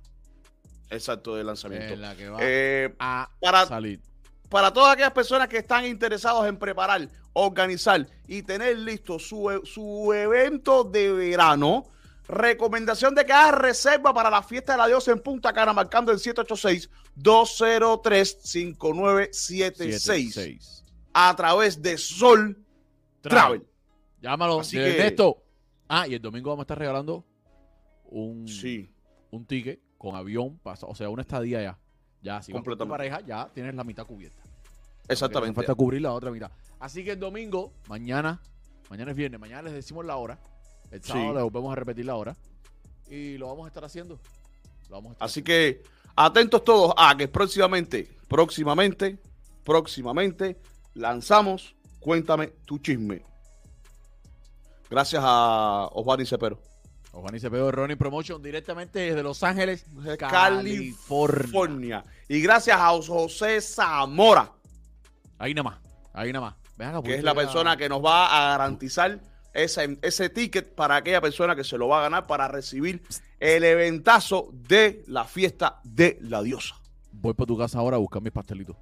Exacto, de lanzamiento. en la que va Eh, a para, salir. para todas aquellas personas que están interesados en preparar, organizar y tener listo su, su evento de verano, recomendación de que hagas reserva para la fiesta de la diosa en Punta Cana, marcando el 786-203-5976 76. a través de Sol Travel. Llámalo. Así que- Ernesto. Ah, y el domingo vamos a estar regalando un, Sí, un ticket con avión, o sea, una estadía ya. Ya, si vas con tu Completamente. pareja, ya tienes la mitad cubierta. exactamente. Falta cubrir la otra mitad. Así que el domingo, mañana, mañana es viernes, mañana les decimos la hora. El Sí. sábado les volvemos a repetir la hora. Y lo vamos a estar haciendo. Lo vamos a estar Así haciendo. que atentos todos a que próximamente, próximamente, próximamente lanzamos Cuéntame tu chisme. Gracias a Osvaldo Cepero. Juan Cepeo de Ronnie Promotion directamente desde Los Ángeles, California. California. Y gracias a José Zamora, Ahí nada más. Ahí nada más. Ven acá, que ¿por es la persona que nos va a garantizar ese, ese ticket para aquella persona que se lo va a ganar para recibir el eventazo de la fiesta de la diosa. Voy para tu casa ahora a buscar mis pastelitos.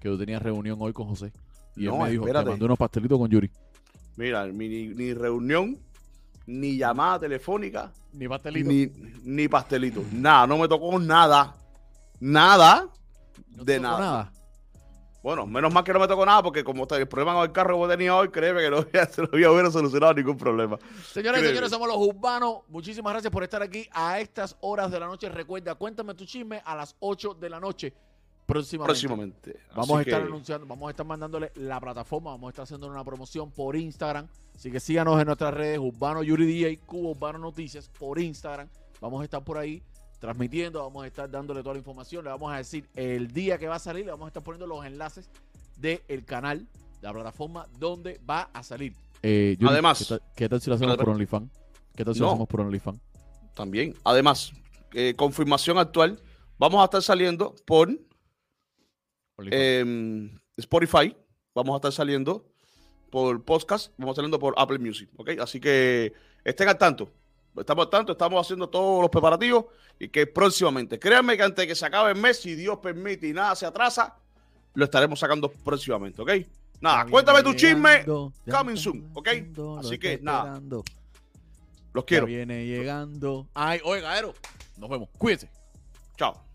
Que yo tenía reunión hoy con José. Y él No, me dijo, espérate. te mandé unos pastelitos con Yuri. Mira, ni, ni reunión, ni llamada telefónica, Ni pastelitos. ni, ni pastelito. Nada, no me tocó nada. Nada No de tocó nada. Bueno, menos mal que no me tocó nada porque como está el problema con el carro que tenía hoy, créeme que no se lo había hubiera solucionado ningún problema. Señores y señores, somos los urbanos. Muchísimas gracias por estar aquí a estas horas de la noche. Recuerda, cuéntame tu chisme a las 8 de la noche. Próximamente. Próximamente. Vamos a estar que- anunciando, vamos a estar mandándole la plataforma, vamos a estar haciendo una promoción por Instagram. Así que síganos en nuestras redes, Urbano Yuri DJ, Cubo Urbano Noticias, por Instagram. Vamos a estar por ahí transmitiendo, vamos a estar dándole toda la información. Le vamos a decir el día que va a salir, le vamos a estar poniendo los enlaces del canal, la plataforma donde va a salir. Eh, Yuri, Además- ¿qué tal, qué tal si lo hacemos por OnlyFans? ¿Qué tal si lo hacemos por OnlyFans? También. Además, eh, confirmación actual, vamos a estar saliendo por eh, Spotify, vamos a estar saliendo por podcast, vamos a estar saliendo por Apple Music, ¿ok? Así que estén al tanto. Estamos tanto, estamos haciendo todos los preparativos y que próximamente, créanme que antes de que se acabe el mes, si Dios permite y nada se atrasa, lo estaremos sacando próximamente, ¿ok? Nada, cuéntame tu chisme, coming soon, ¿ok? Así que nada, los quiero. viene llegando. Ay, oiga, Aero. Nos vemos. Cuídense. Chao.